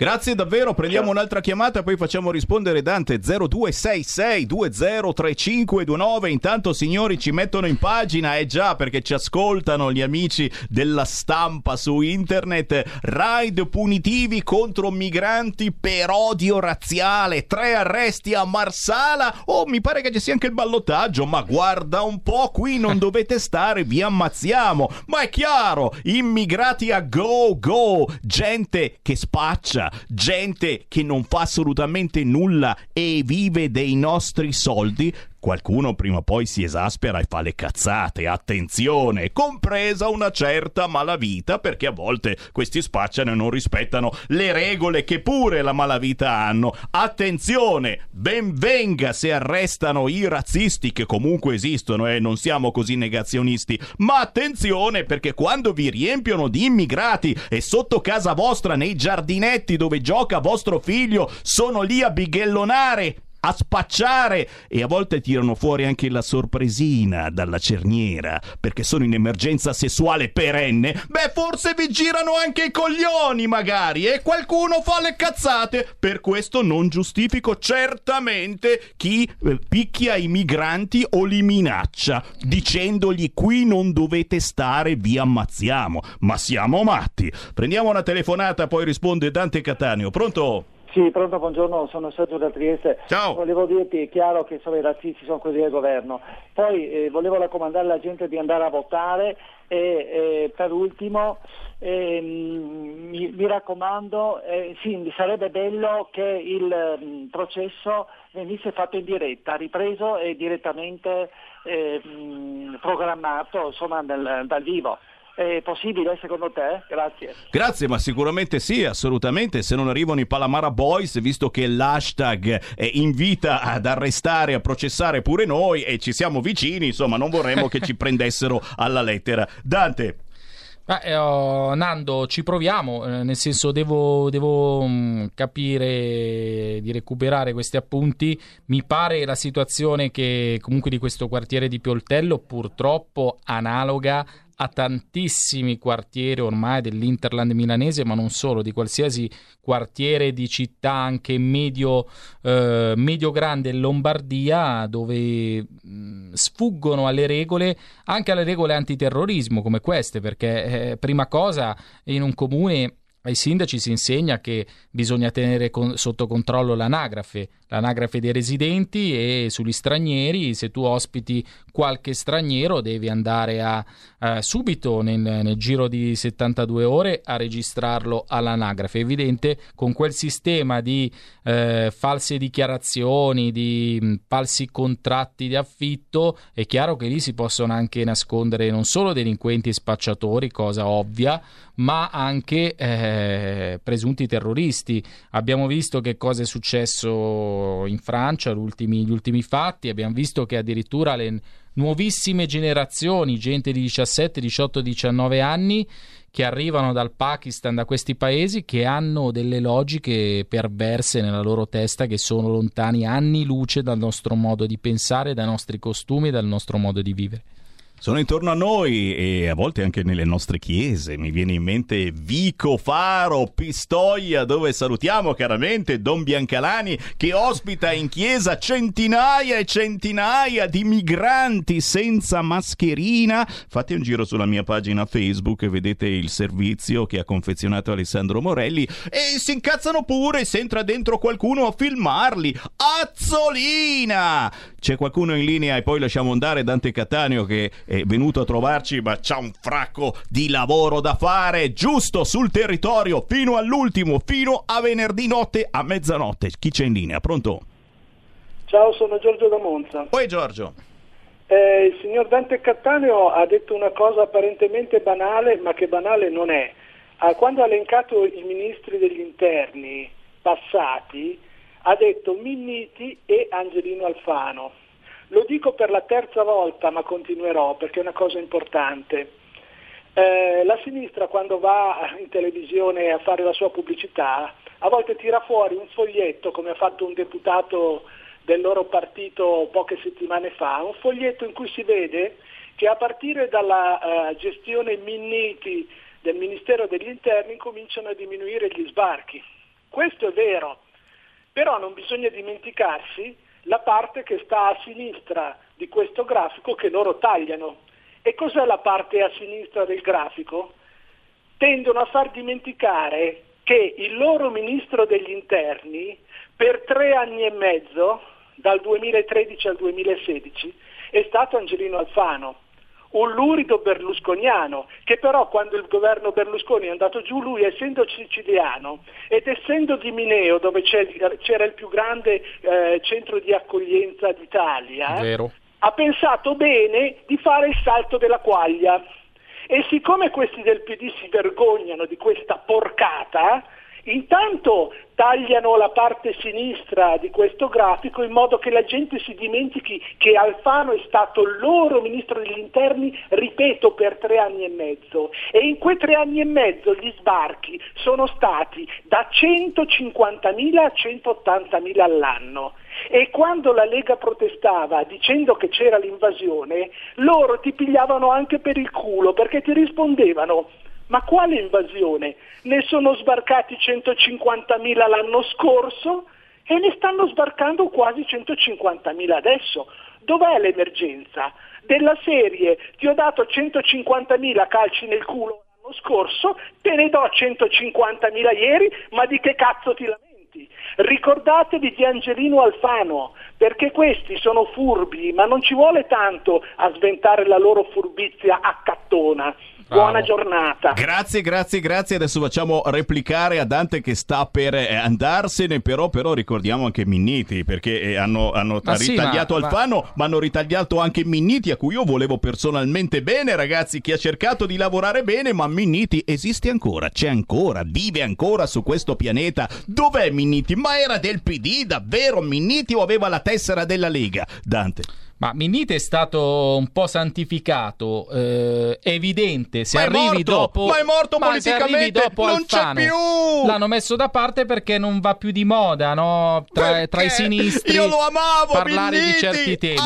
Grazie davvero, prendiamo un'altra chiamata poi facciamo rispondere Dante 0266 203529. Intanto signori ci mettono in pagina, eh già perché ci ascoltano gli amici della stampa su internet, raid punitivi contro migranti per odio razziale, tre arresti a Marsala, oh mi pare che ci sia anche il ballottaggio, ma guarda un po' qui non dovete stare, vi ammazziamo, ma è chiaro, immigrati a go go, gente che spaccia, gente che non fa assolutamente nulla e vive dei nostri soldi, qualcuno prima o poi si esaspera e fa le cazzate, attenzione, compresa una certa malavita, perché a volte questi spacciano e non rispettano le regole che pure la malavita hanno. Attenzione, ben venga se arrestano i razzisti che comunque esistono e non siamo così negazionisti, ma attenzione perché quando vi riempiono di immigrati e sotto casa vostra nei giardinetti dove gioca vostro figlio sono lì a bighellonare a spacciare e a volte tirano fuori anche la sorpresina dalla cerniera perché sono in emergenza sessuale perenne, beh forse vi girano anche i coglioni magari e qualcuno fa le cazzate. Per questo non giustifico certamente chi eh, picchia i migranti o li minaccia dicendogli qui non dovete stare, vi ammazziamo. Ma siamo matti. Prendiamo una telefonata, poi risponde Dante Cattaneo. Pronto? Sì, pronto, buongiorno, sono Sergio da Trieste. Ciao. Volevo dirti, è chiaro che i razzisti sono quelli del governo. Poi eh, volevo raccomandare alla gente di andare a votare e eh, per ultimo ehm, mi, mi, raccomando, eh, sì, sarebbe bello che il mh, mm, processo venisse fatto in diretta, ripreso e direttamente eh, mh, programmato insomma, dal, dal vivo. È possibile secondo te? Grazie. Grazie, ma sicuramente sì, assolutamente. Se non arrivano i Palamara Boys, visto che l'hashtag invita ad arrestare, a processare pure noi e ci siamo vicini, insomma, non vorremmo che ci prendessero alla lettera. Dante. Eh, oh, Nando, ci proviamo, eh, nel senso devo, devo mh, mm, capire di recuperare questi appunti. Mi pare la situazione che comunque di questo quartiere di Pioltello purtroppo analoga a tantissimi quartieri ormai dell'Interland milanese, ma non solo, di qualsiasi quartiere di città anche medio, eh, medio grande Lombardia, dove mh, sfuggono alle regole, anche alle regole antiterrorismo come queste, perché eh, prima cosa in un comune ai sindaci si insegna che bisogna tenere con, sotto controllo l'anagrafe, l'anagrafe dei residenti e sugli stranieri, se tu ospiti qualche straniero devi andare a, a subito nel, nel, giro di 72 ore a registrarlo all'anagrafe. È evidente con quel sistema di eh, false dichiarazioni, di mh, falsi contratti di affitto, è chiaro che lì si possono anche nascondere non solo delinquenti e spacciatori, cosa ovvia, ma anche eh, presunti terroristi. Abbiamo visto che cosa è successo in Francia, gli ultimi, gli ultimi fatti, abbiamo visto che addirittura le nuovissime generazioni, gente di 17, 18, 19 anni, che arrivano dal Pakistan, da questi paesi, che hanno delle logiche perverse nella loro testa che sono lontani anni luce dal nostro modo di pensare, dai nostri costumi e dal nostro modo di vivere sono intorno a noi e a volte anche nelle nostre chiese. Mi viene in mente Vico Faro, Pistoia, dove salutiamo chiaramente Don Biancalani che ospita in chiesa centinaia e centinaia di migranti senza mascherina. Fate un giro sulla mia pagina Facebook e vedete il servizio che ha confezionato Alessandro Morelli e si incazzano pure se entra dentro qualcuno a filmarli. Azzolina! C'è qualcuno in linea e poi lasciamo andare Dante Cattaneo che è venuto a trovarci, ma c'ha un fracco di lavoro da fare giusto sul territorio fino all'ultimo, fino a venerdì notte a mezzanotte. Chi c'è in linea? Pronto? Ciao, sono Giorgio da Monza. Poi Giorgio. Eh, il signor Dante Cattaneo ha detto una cosa apparentemente banale, ma che banale non è. Ah, quando ha elencato i ministri degli interni passati, ha detto Minniti e Angelino Alfano. Lo dico per la terza volta, ma continuerò perché è una cosa importante. Eh, la sinistra quando va in televisione a fare la sua pubblicità a volte tira fuori un foglietto come ha fatto un deputato del loro partito poche settimane fa, un foglietto in cui si vede che a partire dalla uh, gestione Minniti del Ministero degli Interni cominciano a diminuire gli sbarchi. Questo è vero, però non bisogna dimenticarsi la parte che sta a sinistra di questo grafico che loro tagliano. E cos'è la parte a sinistra del grafico? Tendono a far dimenticare che il loro ministro degli interni per tre anni e mezzo, dal 2013 al 2016, è stato Angelino Alfano un lurido berlusconiano, che però quando il governo Berlusconi è andato giù, lui essendo siciliano ed essendo di Mineo, dove c'era il più grande eh, centro di accoglienza d'Italia, ha pensato bene di fare il salto della quaglia. E siccome questi del PD si vergognano di questa porcata, Intanto tagliano la parte sinistra di questo grafico in modo che la gente si dimentichi che Alfano è stato il loro ministro degli interni, ripeto, per tre anni e mezzo. E in quei tre anni e mezzo gli sbarchi sono stati da 150.000 a 180.000 all'anno. E quando la Lega protestava dicendo che c'era l'invasione, loro ti pigliavano anche per il culo perché ti rispondevano ma quale invasione? Ne sono sbarcati 150.000 l'anno scorso e ne stanno sbarcando quasi 150.000 adesso. Dov'è l'emergenza? Della serie ti ho dato 150.000 calci nel culo l'anno scorso, te ne do 150.000 ieri, ma di che cazzo ti lamenti? Ricordatevi di Angelino Alfano, perché questi sono furbi, ma non ci vuole tanto a sventare la loro furbizia a cattona. Buona giornata. Grazie, grazie, grazie. Adesso facciamo replicare a Dante che sta per eh, andarsene, però, però ricordiamo anche Minniti, perché eh, hanno, hanno Ma sì, ritagliato ma- Alfano, ma... hanno ritagliato anche Minniti, a cui io volevo personalmente bene, ragazzi, che ha cercato di lavorare bene, ma Minniti esiste ancora, c'è ancora, vive ancora su questo pianeta. Dov'è Minniti? Ma era del PD, davvero Minniti o aveva la tessera della Lega? Dante. Ma Minnite è stato un po' santificato, eh, evidente, se Ma arrivi morto! dopo... Ma è morto arrivi politicamente! dopo Non c'è Alfano, più! L'hanno messo da parte perché non va più di moda, no? Tra, tra i sinistri Io lo amavo, parlare di Minniti! certi temi.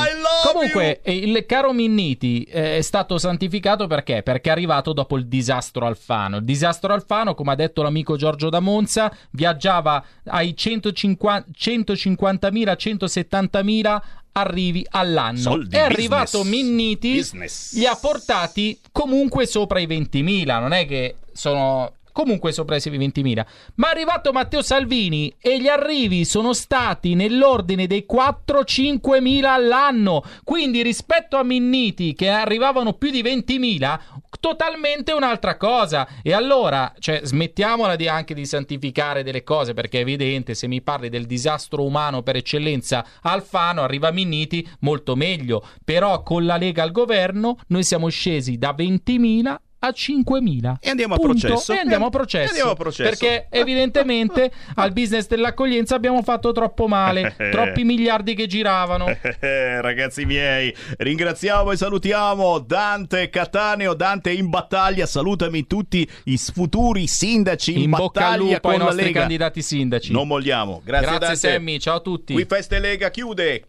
Comunque, eh, il caro Minniti eh, è stato santificato perché? Perché è arrivato dopo il disastro Alfano. Il disastro Alfano, come ha detto l'amico Giorgio da Monza, viaggiava ai 150 150.000, 170.000 arrivi all'anno. Soldi, è arrivato business. Minniti, Business. li ha portati comunque sopra i 20.000, non è che sono comunque sopra i 20.000. Ma è arrivato Matteo Salvini e gli arrivi sono stati nell'ordine dei 4-5 mila all'anno. Quindi rispetto a Minniti che arrivavano più di 20.000, totalmente un'altra cosa. E allora, cioè, smettiamola di anche di santificare delle cose perché è evidente, se mi parli del disastro umano per eccellenza Alfano, arriva Minniti molto meglio. Però con la Lega al governo noi siamo scesi da 20.000 a 5.000 e andiamo a Punto. processo. e andiamo a processo, andiamo a processo. perché evidentemente al business dell'accoglienza abbiamo fatto troppo male troppi miliardi che giravano Eh, ragazzi miei, ringraziamo e salutiamo Dante Cattaneo, Dante in battaglia, salutami tutti i futuri sindaci in, in battaglia con ai nostri Lega. candidati sindaci Non molliamo. Grazie, grazie Dante. Sammy ciao a tutti Qui Feste Lega chiude.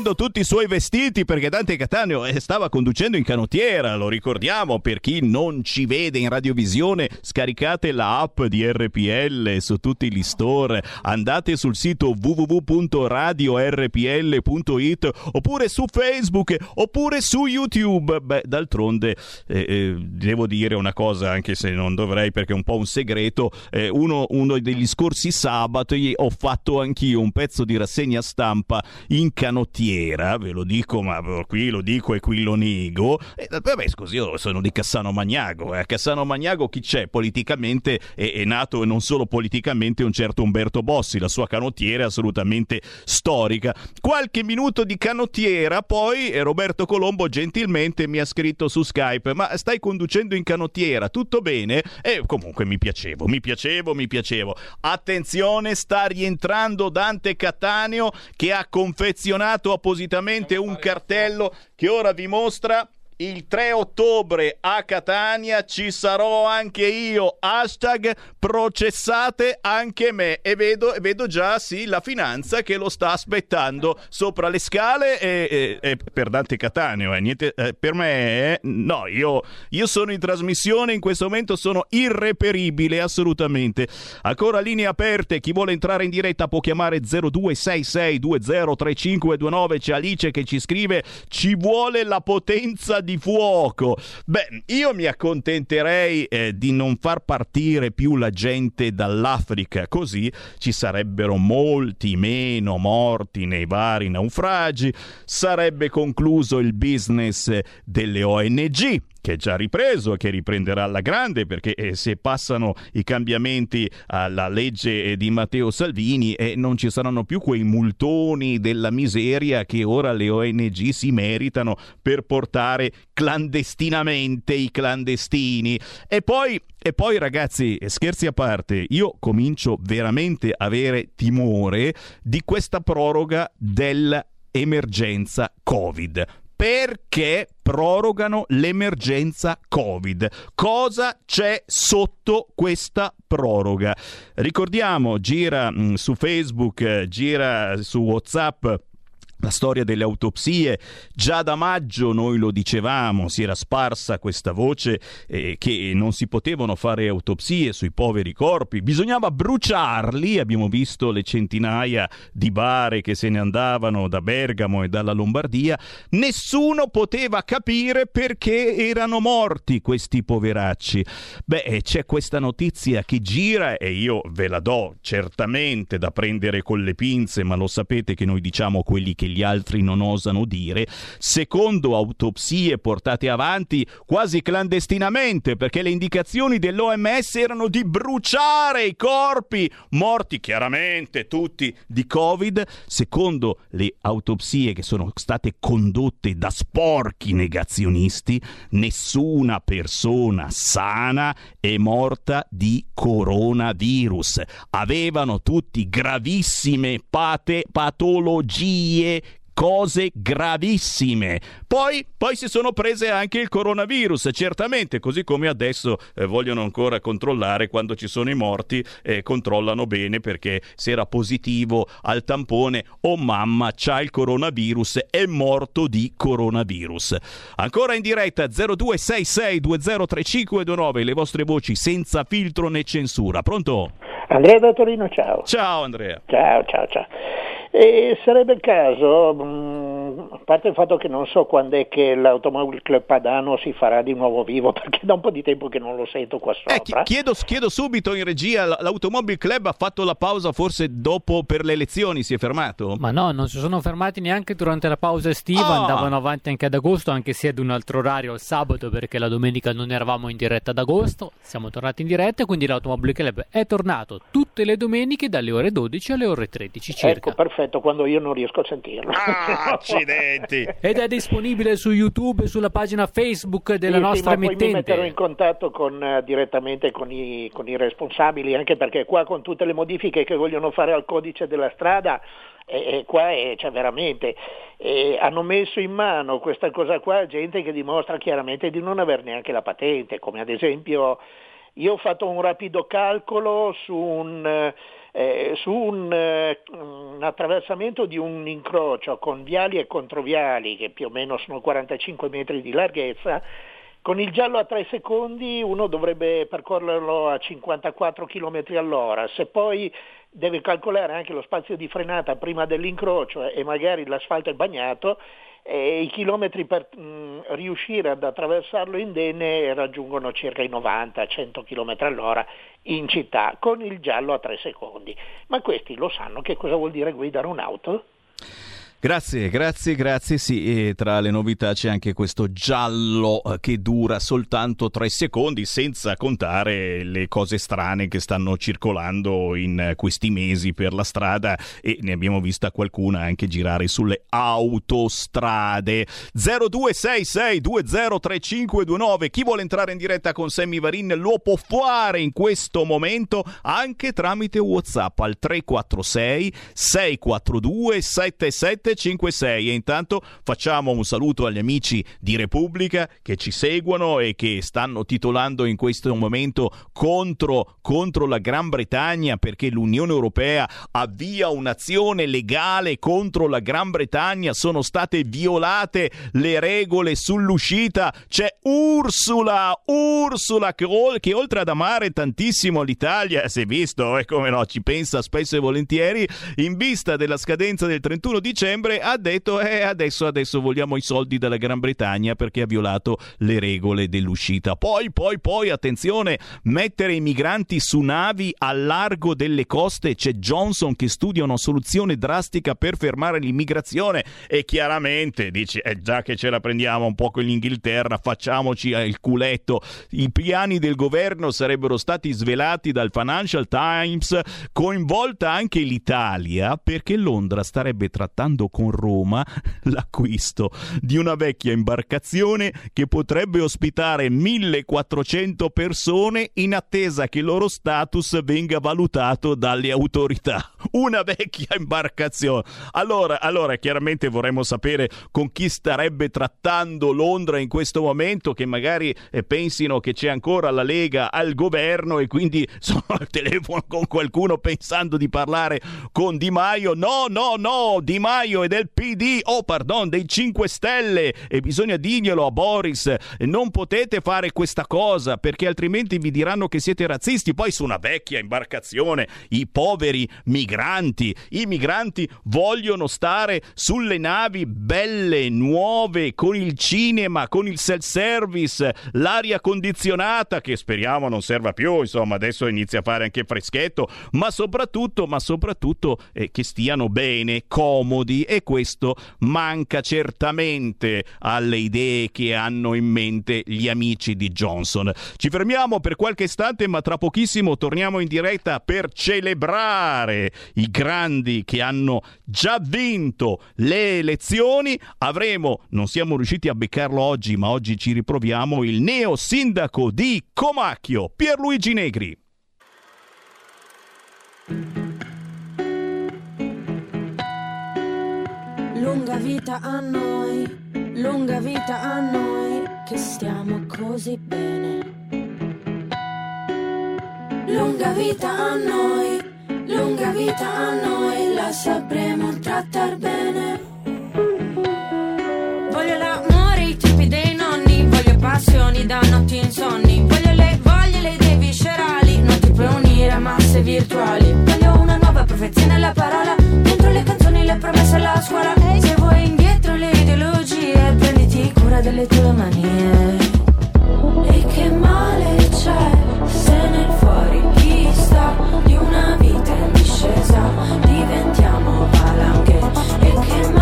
Prendendo tutti i suoi vestiti perché Dante Cattaneo eh, stava conducendo in canottiera, lo ricordiamo per chi non ci vede in radiovisione, scaricate la app di RPL su tutti gli store, andate sul sito www.radiorpl.it oppure su Facebook oppure su YouTube. Beh, d'altronde eh, eh, devo dire una cosa anche se non dovrei perché è un po' un segreto, eh, uno, uno degli scorsi sabati ho fatto anch'io un pezzo di rassegna stampa in canottiera, ve lo dico, ma qui lo dico e qui lo nego. E, vabbè, scusi, io sono di Cassano Magnago. eh. A Cassano Magnago chi c'è? Politicamente è, è nato, e non solo politicamente, un certo Umberto Bossi. La sua canottiera assolutamente storica. Qualche minuto di canottiera, poi eh, Roberto Colombo gentilmente mi ha scritto su Skype: Ma stai conducendo in canottiera? Tutto bene? E comunque mi piacevo, mi piacevo, mi piacevo. Attenzione, sta rientrando Dante Cattaneo che ha confezionato appositamente un cartello che ora vi mostra. Il 3 ottobre a Catania ci sarò anche io. Hashtag processate anche me. E vedo, vedo già, sì, la finanza che lo sta aspettando sopra le scale. E, e- e per Dante Catania, eh, niente, eh, per me, eh, no, io, io sono in trasmissione. In questo momento sono irreperibile, assolutamente. Ancora linee aperte. Chi vuole entrare in diretta può chiamare 0266203529. C'è Alice che ci scrive: Ci vuole la potenza di fuoco. Beh, io mi accontenterei eh, di non far partire più la gente dall'Africa, così ci sarebbero molti meno morti nei vari naufragi, sarebbe concluso il business delle ONG che è già ripreso e che riprenderà alla grande perché eh, se passano i cambiamenti alla legge eh, di Matteo Salvini eh, non ci saranno più quei multoni della miseria che ora le ONG si meritano per portare clandestinamente i clandestini. E poi, e poi ragazzi, scherzi a parte, io comincio veramente a avere timore di questa proroga dell'emergenza Covid perché prorogano l'emergenza Covid. Cosa c'è sotto questa proroga? Ricordiamo, gira mh, su Facebook, gira su WhatsApp la storia delle autopsie. Già da maggio noi lo dicevamo, si era sparsa questa voce eh, che non si potevano fare autopsie sui poveri corpi, bisognava bruciarli. Abbiamo visto le centinaia di bare che se ne andavano da Bergamo e dalla Lombardia. Nessuno poteva capire perché erano morti questi poveracci. Beh, c'è questa notizia che gira e io ve la do certamente da prendere con le pinze, ma lo sapete che noi diciamo quelli che gli altri non osano dire, secondo autopsie portate avanti quasi clandestinamente perché le indicazioni dell'OMS erano di bruciare i corpi morti chiaramente tutti di Covid, secondo le autopsie che sono state condotte da sporchi negazionisti, nessuna persona sana è morta di coronavirus. Avevano tutti gravissime pate- patologie cose gravissime. Poi, poi, si sono prese anche il coronavirus, certamente, così come adesso eh, vogliono ancora controllare quando ci sono i morti, eh, controllano bene perché se era positivo al tampone, oh mamma, c'ha il coronavirus, è morto di coronavirus. Ancora in diretta 0266203529, le vostre voci senza filtro né censura. Pronto? Andrea da Torino, ciao. Ciao Andrea. Ciao, ciao, ciao. E sarebbe il caso, mh, a parte il fatto che non so quando è che l'Automobile Club Padano si farà di nuovo vivo, perché da un po' di tempo che non lo sento qua sopra. Eh, chiedo, chiedo, subito in regia, l'Automobile Club ha fatto la pausa forse dopo per le elezioni, si è fermato? Ma no, non si sono fermati neanche durante la pausa estiva, ah. andavano avanti anche ad agosto, anche se ad un altro orario il sabato, perché la domenica non eravamo in diretta ad agosto, siamo tornati in diretta e quindi l'Automobile Club è tornato tutte le domeniche dalle ore 12 alle ore 13 circa. Ecco, perfetto perfetto quando io non riesco a sentirlo. Ah, accidenti! Ed è disponibile su YouTube e sulla pagina Facebook della sì, nostra sì, emittente. Poi mi metterò in contatto con, uh, direttamente con i, con i responsabili, anche perché qua con tutte le modifiche che vogliono fare al codice della strada, e, qua è, cioè veramente e hanno messo in mano questa cosa qua gente che dimostra chiaramente di non avere neanche la patente, come ad esempio io ho fatto un rapido calcolo su un eh, su un, eh, un, attraversamento di un incrocio con viali e controviali che più o meno sono 45 metri di larghezza, con il giallo a 3 secondi uno dovrebbe percorrerlo a 54 km all'ora, se poi deve calcolare anche lo spazio di frenata prima dell'incrocio e magari l'asfalto è bagnato, e i chilometri per mh, riuscire ad attraversarlo indenne raggiungono circa i 90-100 km all'ora in città con il giallo a 3 secondi. Ma questi lo sanno che cosa vuol dire guidare un'auto? Grazie, grazie, grazie. Sì, e tra le novità c'è anche questo giallo eh, che dura soltanto tre secondi, senza contare le cose strane che stanno circolando in questi mesi per la strada e ne abbiamo vista qualcuna anche girare sulle autostrade. 0266203529. Chi vuole entrare in diretta con Sammy Varin lo può fare in questo momento anche tramite WhatsApp al 346 642 77 756 e intanto facciamo un saluto agli amici di Repubblica che ci seguono e che stanno titolando in questo momento contro, contro la Gran Bretagna perché l'Unione Europea avvia un'azione legale contro la Gran Bretagna, sono state violate le regole sull'uscita, c'è Ursula, Ursula che, che oltre ad amare tantissimo l'Italia, si è visto e eh, come no, ci pensa spesso e volentieri, in vista della scadenza del 31 dicembre dicembre ha detto eh, adesso, adesso vogliamo i soldi dalla Gran Bretagna perché ha violato le regole dell'uscita. Poi, poi, poi, attenzione, mettere i migranti su navi al largo delle coste. C'è Johnson che studia una soluzione drastica per fermare l'immigrazione e chiaramente dice, eh, già che ce la prendiamo un po' con l'Inghilterra, facciamoci il culetto. I piani del governo sarebbero stati svelati dal Financial Times, coinvolta anche l'Italia perché Londra starebbe trattando con Roma l'acquisto di una vecchia imbarcazione che potrebbe ospitare 1400 persone in attesa che il loro status venga valutato dalle autorità. Una vecchia imbarcazione. Allora, allora chiaramente vorremmo sapere con chi starebbe trattando Londra in questo momento, che magari eh, pensino che c'è ancora la Lega al governo e quindi sono al telefono con qualcuno pensando di parlare con Di Maio. No, no, no, Di Maio e del PD, oh pardon, dei 5 Stelle. E bisogna dirglielo a Boris, non potete fare questa cosa perché altrimenti vi diranno che siete razzisti, poi su una vecchia imbarcazione, i poveri migranti, i migranti vogliono stare sulle navi belle, nuove, con il cinema, con il self-service, l'aria condizionata che speriamo non serva più, insomma adesso inizia a fare anche freschetto, ma soprattutto, ma soprattutto eh, che stiano bene, comodi e questo manca certamente alle idee che hanno in mente gli amici di Johnson. Ci fermiamo per qualche istante, ma tra pochissimo torniamo in diretta per celebrare i grandi che hanno già vinto le elezioni. Avremo, non siamo riusciti a beccarlo oggi, ma oggi ci riproviamo, il neo sindaco di Comacchio, Pierluigi Negri. Lunga vita a noi, lunga vita a noi, che stiamo così bene. Lunga vita a noi, lunga vita a noi, la sapremo trattar bene. Voglio l'amore, i tipi dei nonni, voglio passioni da notti insonni, voglio le voglie, le idee viscerali, non ti puoi unire a masse virtuali. Voglio una nuova profezia nella parola, dentro le canzoni, le promesse alla scuola. Se vuoi indietro le ideologie, prenditi cura delle tue manie. E che male c'è se nel fuori pista di una vita in discesa diventiamo valanghe? E che male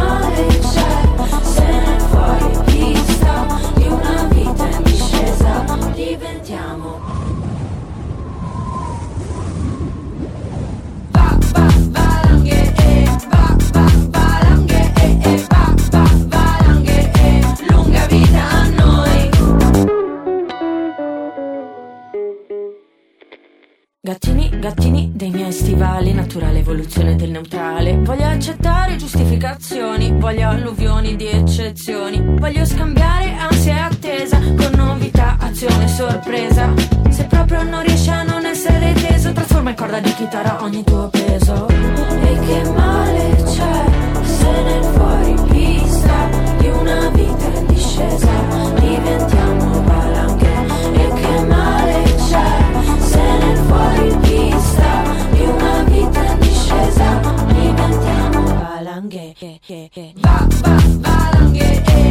Gattini, dei miei stivali, naturale evoluzione del neutrale. Voglio accettare giustificazioni, voglio alluvioni di eccezioni. Voglio scambiare ansia e attesa con novità, azione, sorpresa. Se proprio non riesci a non essere teso, trasforma in corda di chitarra ogni tuo peso. E che male c'è se nel fuori pista di una vita in discesa diventiamo valanghe. E che male c'è valanghe. Va, va, valanghe, e va,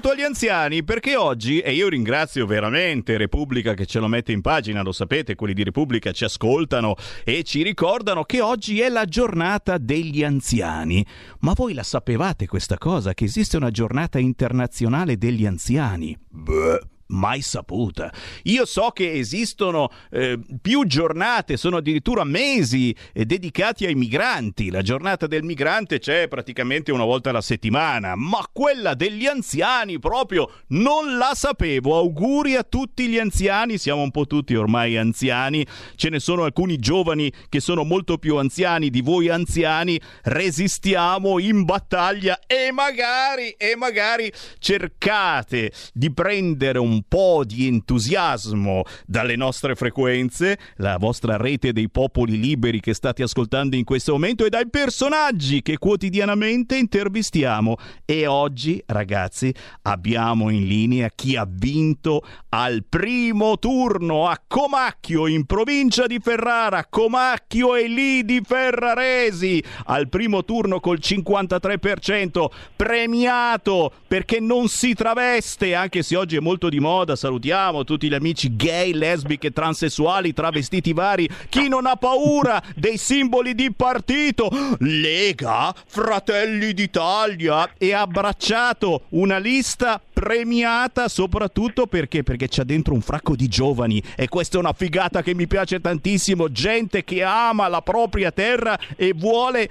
soprattutto agli anziani, perché oggi, e io ringrazio veramente Repubblica che ce lo mette in pagina, lo sapete, quelli di Repubblica ci ascoltano e ci ricordano che oggi è la giornata degli anziani. Ma voi la sapevate questa cosa, che esiste una giornata internazionale degli anziani? Beh. Mai saputa. Io so che esistono eh, più giornate, sono addirittura mesi eh, dedicati ai migranti. La giornata del migrante c'è praticamente una volta alla settimana, ma quella degli anziani proprio non la sapevo. Auguri a tutti gli anziani, siamo un po' tutti ormai anziani, ce ne sono alcuni giovani che sono molto più anziani di voi anziani, resistiamo in battaglia e magari, e magari cercate di prendere un po' di entusiasmo dalle nostre frequenze, la vostra rete dei popoli liberi che state ascoltando in questo momento e dai personaggi che quotidianamente intervistiamo. E oggi, ragazzi, abbiamo in linea chi ha vinto al primo turno a Comacchio in provincia di Ferrara. Comacchio e lì di Ferraresi al primo turno col 53%, premiato perché non si traveste, anche se oggi è molto di moda. Salutiamo tutti gli amici gay, lesbiche, transessuali, travestiti vari. Chi non ha paura dei simboli di partito? Lega, Fratelli d'Italia e ha abbracciato una lista premiata soprattutto perché perché c'è dentro un fracco di giovani e questa è una figata che mi piace tantissimo, gente che ama la propria terra e vuole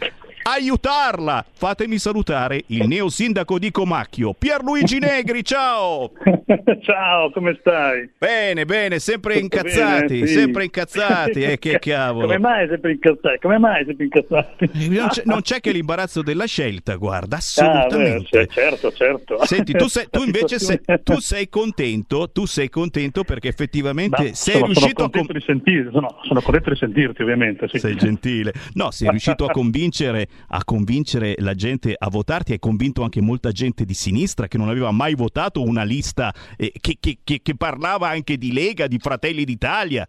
aiutarla. Fatemi salutare il neo sindaco di Comacchio, Pierluigi Negri. Ciao. ciao, come stai? Bene, bene, sempre incazzati, bene, sì. sempre incazzati. Eh, che cavolo. Come mai sempre incazzati? Come mai sempre incazzati? Non c'è, non c'è che l'imbarazzo della scelta, guarda, Ah, assolutamente. beh, certo, certo. Senti, tu, sei, tu invece sei, tu sei contento, tu sei contento perché effettivamente Ma sei sono, riuscito sono a... contento di sentirti, sono, sono contento di sentirti ovviamente. Sì. Sei gentile. No, sei riuscito a convincere, a convincere la gente a votarti, hai convinto anche molta gente di sinistra che non aveva mai votato una lista eh, che, che- che- che parlava anche di Lega, di Fratelli d'Italia.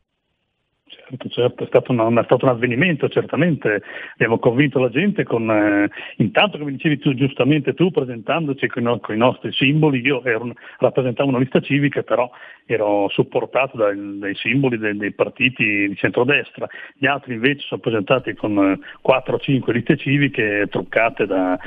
Certo, è stato, un, è stato un avvenimento, certamente. Abbiamo convinto la gente con, eh, intanto come dicevi tu giustamente tu, presentandoci con, con i nostri simboli, io ero rappresentavo una lista civica, però ero supportato dai, dai simboli dei, dei partiti di centrodestra, gli altri invece sono presentati con eh, 4 o 5 liste civiche truccate da,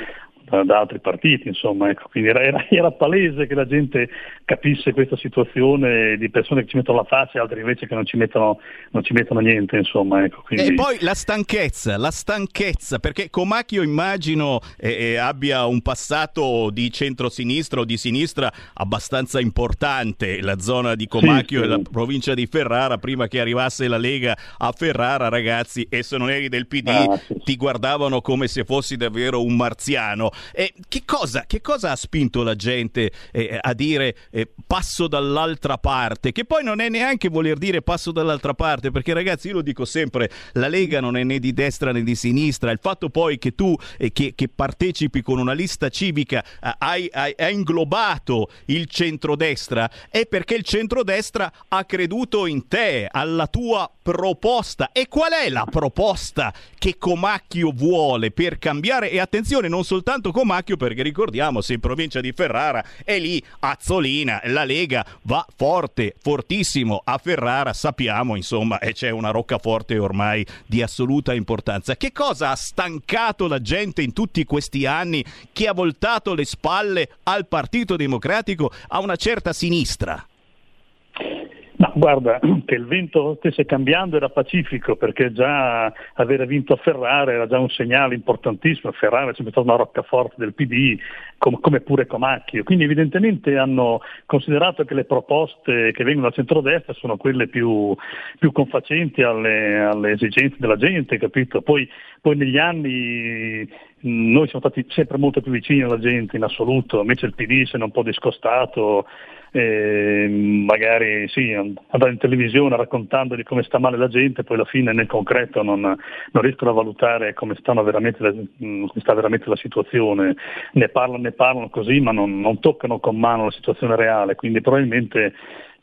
da- da altri partiti, insomma, ecco. quindi era, era- era palese che la gente capisse questa situazione di persone che ci mettono la faccia e altri invece che non ci mettono, non ci mettono niente, insomma, ecco. Quindi... E poi la stanchezza, la stanchezza, perché Comacchio immagino eh, eh, abbia un passato di centrosinistra o di sinistra abbastanza importante, la zona di Comacchio Sì, e sì. la provincia di Ferrara, prima che arrivasse la Lega a Ferrara, ragazzi, e se non eri del PD Ah, sì. ti guardavano come se fossi davvero un marziano. E che, cosa, che cosa ha spinto la gente eh, a dire eh, passo dall'altra parte? Che poi non è neanche voler dire passo dall'altra parte, perché ragazzi io lo dico sempre, la Lega non è né di destra né di sinistra, il fatto poi che tu eh, che, che partecipi con una lista civica eh, hai, hai- hai inglobato il centrodestra è perché il centrodestra ha creduto in te, alla tua proposta. E qual è la proposta che Comacchio vuole per cambiare? E attenzione, non soltanto Comacchio, perché ricordiamo, se in provincia di Ferrara è lì Azzolina, la Lega va forte, fortissimo a Ferrara, sappiamo insomma, e c'è una roccaforte ormai di assoluta importanza. Che cosa ha stancato la gente in tutti questi anni che ha voltato le spalle al Partito Democratico a una certa sinistra? Ma guarda, che il vento stesse cambiando era pacifico perché già aver vinto a Ferrara era già un segnale importantissimo. Ferrara è sempre stata una roccaforte del PD, com- come pure Comacchio. Quindi evidentemente hanno considerato che le proposte che vengono dal centrodestra sono quelle più, più confacenti alle, alle esigenze della gente, capito? Poi, poi negli anni noi siamo stati sempre molto più vicini alla gente in assoluto, invece il PD se ne è un po' discostato eh, magari sì, andare in televisione raccontando di come sta male la gente, poi alla fine nel concreto non, non riescono a valutare come, veramente, come sta veramente la situazione, ne parlano, ne parlano così ma non, non toccano con mano la situazione reale, quindi probabilmente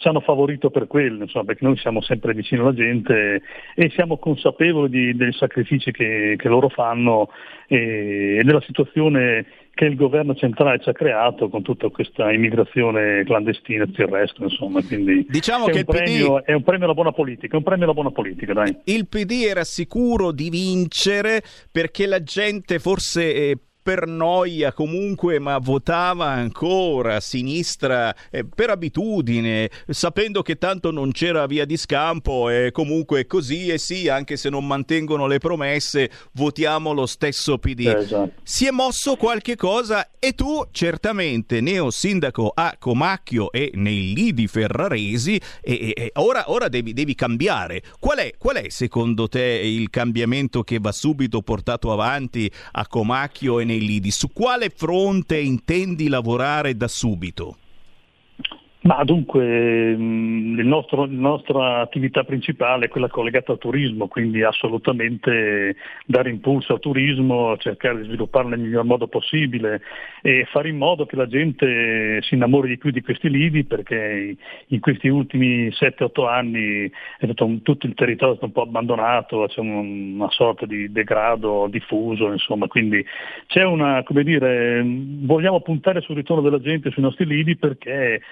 ci hanno favorito per quello, insomma, perché noi siamo sempre vicini alla gente e siamo consapevoli di- dei sacrifici che, che loro fanno e, e della situazione che il governo centrale ci ha creato con tutta questa immigrazione clandestina e tutto il resto, insomma, quindi Diciamo è, che un il PD premio, è un premio alla buona politica, è un premio alla buona politica, dai. il PD era sicuro di vincere perché la gente forse eh, per noia comunque, ma votava ancora a sinistra eh, per abitudine, sapendo che tanto non c'era via di scampo e comunque così e sì, anche se non mantengono le promesse, votiamo lo stesso PD. Esatto. Si è mosso qualche cosa e tu certamente neo sindaco a Comacchio e nei lidi ferraresi e ora, ora devi, devi, cambiare. Qual è, qual è secondo te il cambiamento che va subito portato avanti a Comacchio e nei lidi? Su quale fronte intendi lavorare da subito? Ma dunque il nostro, la nostra attività principale è quella collegata al turismo, quindi assolutamente dare impulso al turismo, cercare di svilupparlo nel miglior modo possibile e fare in modo che la gente si innamori di più di questi lidi perché in questi ultimi 7-8 anni un, tutto il territorio è stato un po' abbandonato, c'è una sorta di degrado diffuso, insomma, quindi c'è una, come dire, vogliamo puntare sul ritorno della gente sui nostri lidi perché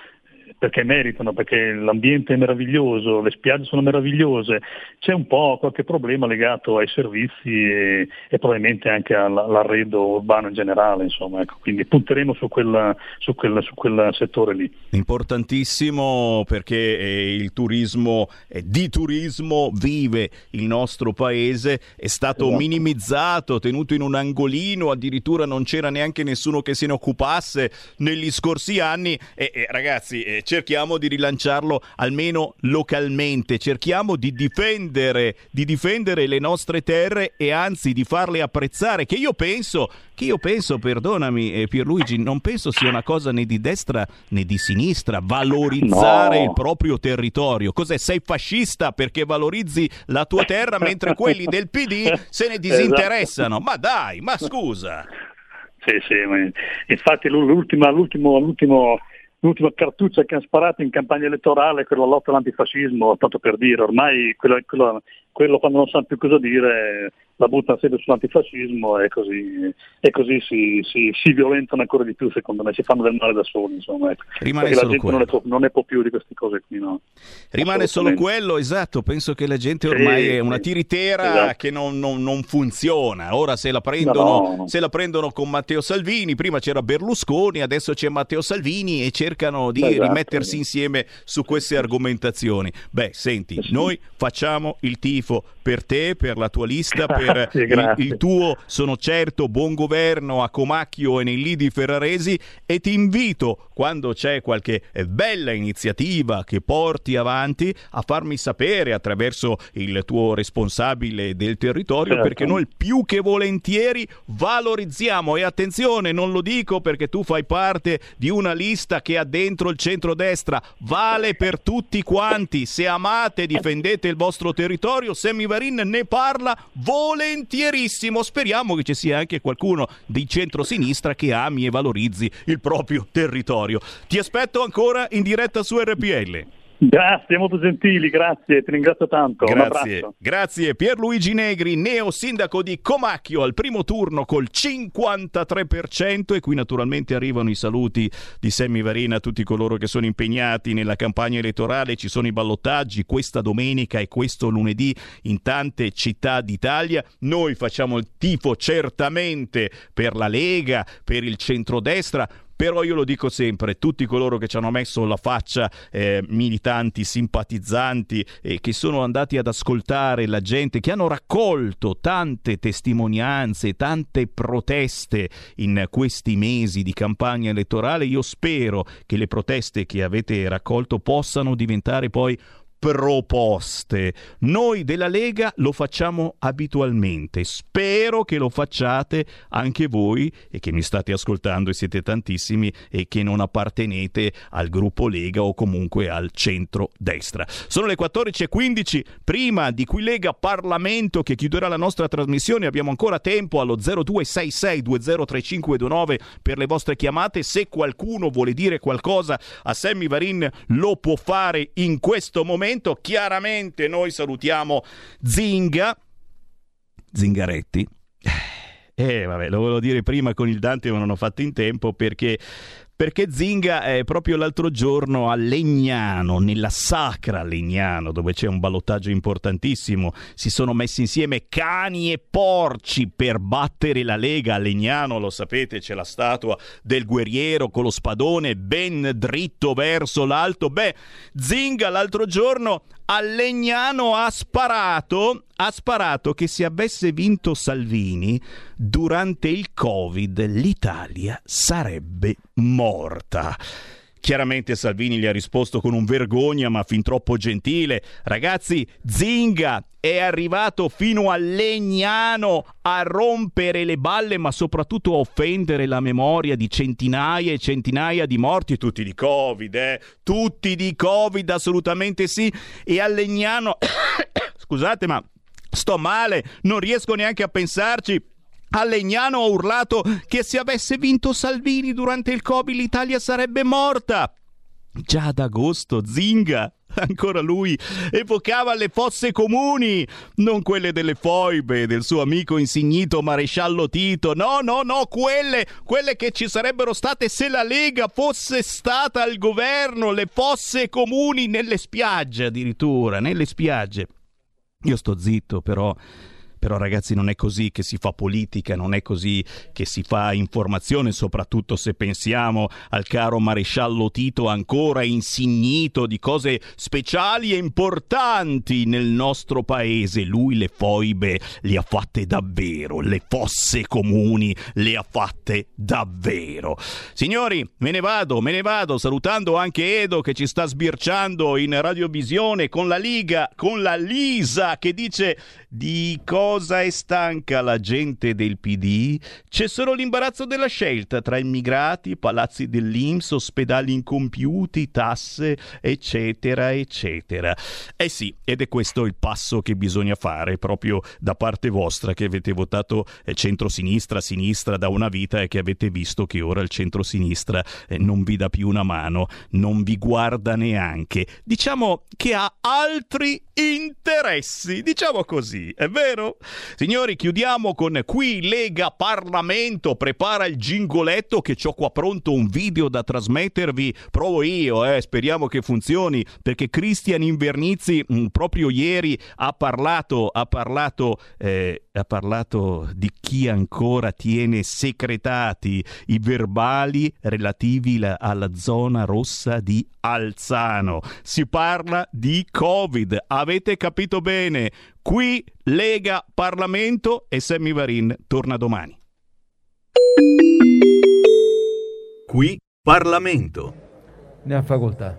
perché meritano, perché l'ambiente è meraviglioso, le spiagge sono meravigliose, c'è un po' qualche problema legato ai servizi e, e probabilmente anche all'arredo urbano in generale, insomma, ecco. quindi punteremo su, quella, su, quella, su, quel settore lì. Importantissimo perché eh, il turismo, eh, di turismo vive il nostro paese, è stato esatto. minimizzato, tenuto in un angolino, addirittura non c'era neanche nessuno che se ne occupasse negli scorsi anni e, e ragazzi eh, cerchiamo di rilanciarlo almeno localmente, cerchiamo di difendere, di difendere le nostre terre e anzi di farle apprezzare, che io penso, che io penso, perdonami eh, Pierluigi, non penso sia una cosa né di destra né di sinistra, valorizzare no. il proprio territorio. Cos'è? Sei fascista perché valorizzi la tua terra mentre quelli del PD se ne disinteressano. Esatto. Ma dai, ma scusa. Sì, sì, infatti l'ultimo, l'ultimo, l'ultimo l'ultima cartuccia che hanno sparato in campagna elettorale, quella lotta all'antifascismo, tanto per dire, ormai quello, quello, quello quando non sanno più cosa dire la buttano sempre sull'antifascismo e così, e così si, si, si, violentano ancora di più secondo me, si fanno del male da soli insomma. Ecco. Rimane Perché solo la gente non ne, può, non ne, può, più di queste cose qui. No? Rimane solo quello, esatto, penso che la gente ormai sì, è una tiritera esatto. che non, non, non, funziona, ora se la, prendono, no, no. se la prendono con Matteo Salvini, prima c'era Berlusconi, adesso c'è Matteo Salvini e cercano di esatto, rimettersi insieme su queste argomentazioni. Beh, senti, noi facciamo il tifo 付 per te, per la tua lista, per sì, il, il, tuo, sono certo, buon governo a Comacchio e nei lidi ferraresi e ti invito, quando c'è qualche bella iniziativa che porti avanti, a farmi sapere attraverso il tuo responsabile del territorio, certo. perché noi più che volentieri valorizziamo. E attenzione, non lo dico perché tu fai parte di una lista che ha dentro il centrodestra, vale per tutti quanti, se amate difendete il vostro territorio, Semivarin ne parla volentierissimo, speriamo che ci sia anche qualcuno di centrosinistra che ami e valorizzi il proprio territorio. Ti aspetto ancora in diretta su RPL. Grazie, molto gentili, grazie, ti ringrazio tanto. Grazie, grazie. Pierluigi Negri, neo sindaco di Comacchio al primo turno col 53% e qui naturalmente arrivano i saluti di Semmi Varina a tutti coloro che sono impegnati nella campagna elettorale, ci sono i ballottaggi questa domenica e questo lunedì in tante città d'Italia. Noi facciamo il tifo certamente per la Lega, per il centrodestra, però io lo dico sempre, tutti coloro che ci hanno messo la faccia, eh, militanti, simpatizzanti, eh, che sono andati ad ascoltare la gente, che hanno raccolto tante testimonianze, tante proteste in questi mesi di campagna elettorale, io spero che le proteste che avete raccolto possano diventare poi proposte. Noi della Lega lo facciamo abitualmente. Spero che lo facciate anche voi e che mi state ascoltando e siete tantissimi e che non appartenete al gruppo Lega o comunque al centro-destra. Sono le 14.15. Prima di qui Lega Parlamento che chiuderà la nostra trasmissione abbiamo ancora tempo allo 0266203529 per le vostre chiamate. Se qualcuno vuole dire qualcosa a Sammy Varin lo può fare in questo momento momento. Chiaramente noi salutiamo Zinga, Zingaretti. Eh, vabbè, lo volevo dire prima con il Dante, ma non ho fatto in tempo perché perché Zinga è proprio l'altro giorno a Legnano, nella sacra Legnano, dove c'è un ballottaggio importantissimo, si sono messi insieme cani e porci per battere la Lega a Legnano, lo sapete, c'è la statua del guerriero con lo spadone ben dritto verso l'alto. Beh, Zinga l'altro giorno a Legnano ha sparato, ha sparato che se avesse vinto Salvini durante il Covid l'Italia sarebbe morta. Chiaramente Salvini gli ha risposto con un vergogna ma fin troppo gentile. Ragazzi, Zinga è arrivato fino a Legnano a rompere le balle ma soprattutto a offendere la memoria di centinaia e centinaia di morti, tutti di Covid, eh? Tutti di Covid, assolutamente sì. E a Legnano... Scusate ma sto male, non riesco neanche a pensarci. A Legnano ha urlato che se avesse vinto Salvini durante il Covid l'Italia sarebbe morta. Già ad agosto Zinga, ancora lui, evocava le fosse comuni, non quelle delle foibe del suo amico insignito maresciallo Tito, no, no, no, quelle, quelle che ci sarebbero state se la Lega fosse stata al governo, le fosse comuni nelle spiagge addirittura, nelle spiagge. Io sto zitto, però però ragazzi non è così che si fa politica, non è così che si fa informazione, soprattutto se pensiamo al caro maresciallo Tito ancora insignito di cose speciali e importanti nel nostro paese. Lui le foibe le ha fatte davvero, le fosse comuni le ha fatte davvero. Signori, me ne vado, me ne vado, salutando anche Edo che ci sta sbirciando in radiovisione con la Liga, con la Lisa che dice di cosa è stanca la gente del PD? C'è solo l'imbarazzo della scelta tra immigrati, palazzi dell'Inps, ospedali incompiuti, tasse, eccetera, eccetera. Eh sì, ed è questo il passo che bisogna fare proprio da parte vostra che avete votato eh, centro-sinistra, sinistra da una vita e che avete visto che ora il centro-sinistra eh, non vi dà più una mano, non vi guarda neanche. Diciamo che ha altri interessi, diciamo così, è vero? Signori, chiudiamo con qui Lega Parlamento, prepara il gingoletto che ho qua pronto un video da trasmettervi, provo io, eh, speriamo che funzioni, perché Cristian Invernizzi mh, mm, proprio ieri ha parlato, ha parlato, eh, ha parlato di chi ancora tiene secretati i verbali relativi la, alla zona rossa di Alzano. Si parla di Covid, avete capito bene? Qui Lega, Parlamento e Sammy Varin torna domani. Qui Parlamento. Ne ha facoltà.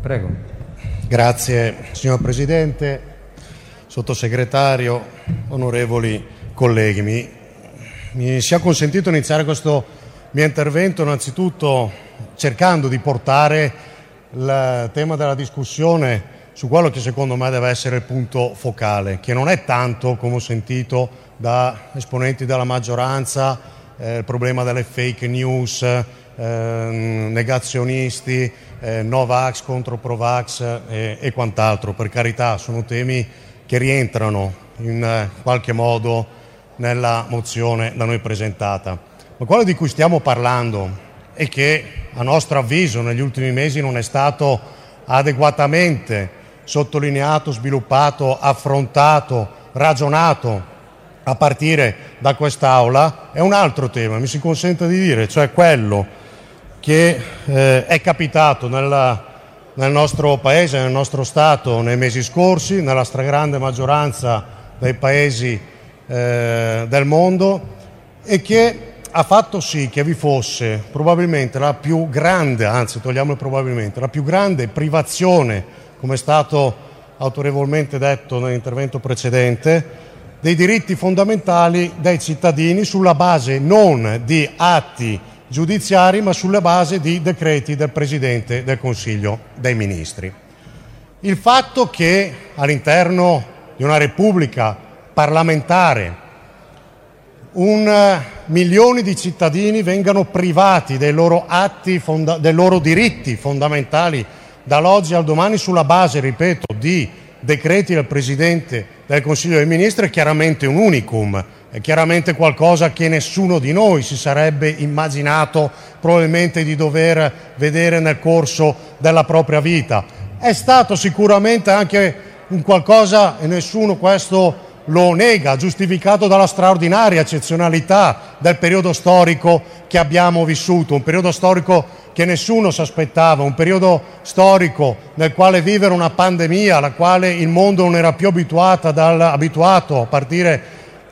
Prego. Grazie signor Presidente, sottosegretario, onorevoli colleghi. Mi, mi sia consentito iniziare questo mio intervento innanzitutto cercando di portare il tema della discussione su quello che secondo me deve essere il punto focale, che non è tanto, come ho sentito da esponenti della maggioranza, eh, il problema delle fake news, eh, negazionisti, eh, Novax contro Provax e, e quant'altro. Per carità, sono temi che rientrano in qualche modo nella mozione da noi presentata. Ma quello di cui stiamo parlando e che a nostro avviso negli ultimi mesi non è stato adeguatamente sottolineato, sviluppato, affrontato, ragionato a partire da quest'Aula, è un altro tema, mi si consente di dire, cioè quello che eh, è capitato nella, nel nostro Paese, nel nostro Stato nei mesi scorsi, nella stragrande maggioranza dei paesi eh, del mondo e che ha fatto sì che vi fosse probabilmente la più grande, anzi togliamo probabilmente, la più grande privazione, come è stato autorevolmente detto nell'intervento precedente, dei diritti fondamentali dei cittadini sulla base non di atti giudiziari ma sulla base di decreti del Presidente del Consiglio dei Ministri. Il fatto che all'interno di una Repubblica parlamentare un, eh, milioni di cittadini vengano privati dei loro, fonda- dei loro diritti fondamentali dall'oggi al domani sulla base, ripeto, di decreti del Presidente del Consiglio dei Ministri è chiaramente un unicum, è chiaramente qualcosa che nessuno di noi si sarebbe immaginato probabilmente di dover vedere nel corso della propria vita. È stato sicuramente anche un qualcosa, e nessuno questo lo nega, giustificato dalla straordinaria eccezionalità del periodo storico che abbiamo vissuto, un periodo storico che nessuno si aspettava, un periodo storico nel quale vivere una pandemia alla quale il mondo non era più dal, abituato a partire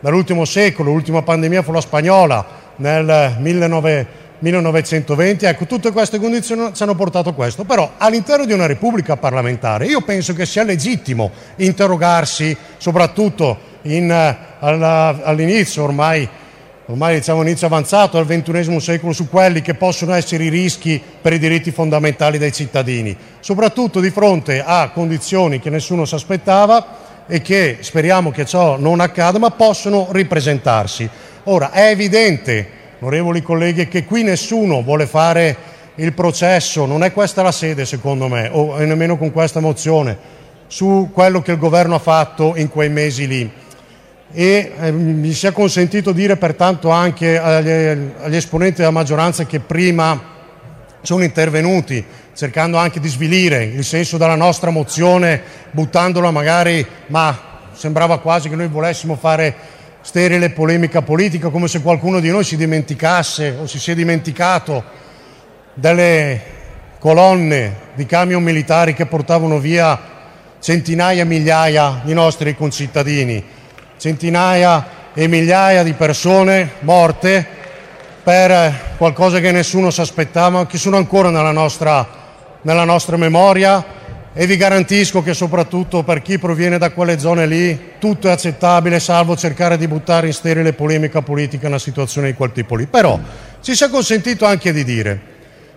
dall'ultimo secolo, l'ultima pandemia fu la spagnola nel 1900 1920. Ecco, tutte queste condizioni ci hanno portato a questo. Però all'interno di una repubblica parlamentare io penso che sia legittimo interrogarsi, soprattutto in, eh, all'inizio ormai ormai diciamo inizio avanzato al XXI secolo, su quelli che possono essere i rischi per i diritti fondamentali dei cittadini, soprattutto di fronte a condizioni che nessuno si aspettava e che speriamo che ciò non accada, ma possono ripresentarsi. Ora, è evidente onorevoli colleghi, che qui nessuno vuole fare il processo, non è questa la sede secondo me, o nemmeno con questa mozione, su quello che il governo ha fatto in quei mesi lì. E eh, mi sia consentito dire pertanto anche agli, agli esponenti della maggioranza che prima sono intervenuti cercando anche di svilire il senso della nostra mozione, buttandola magari, ma sembrava quasi che noi volessimo fare sterile polemica politica, come se qualcuno di noi si dimenticasse o si sia dimenticato delle colonne di camion militari che portavano via centinaia e migliaia di nostri concittadini, centinaia e migliaia di persone morte per qualcosa che nessuno si aspettava, che sono ancora nella nostra, nella nostra memoria e vi garantisco che soprattutto per chi proviene da quelle zone lì tutto è accettabile salvo cercare di buttare in sterile polemica politica una situazione di quel tipo lì. Però ci si è consentito anche di dire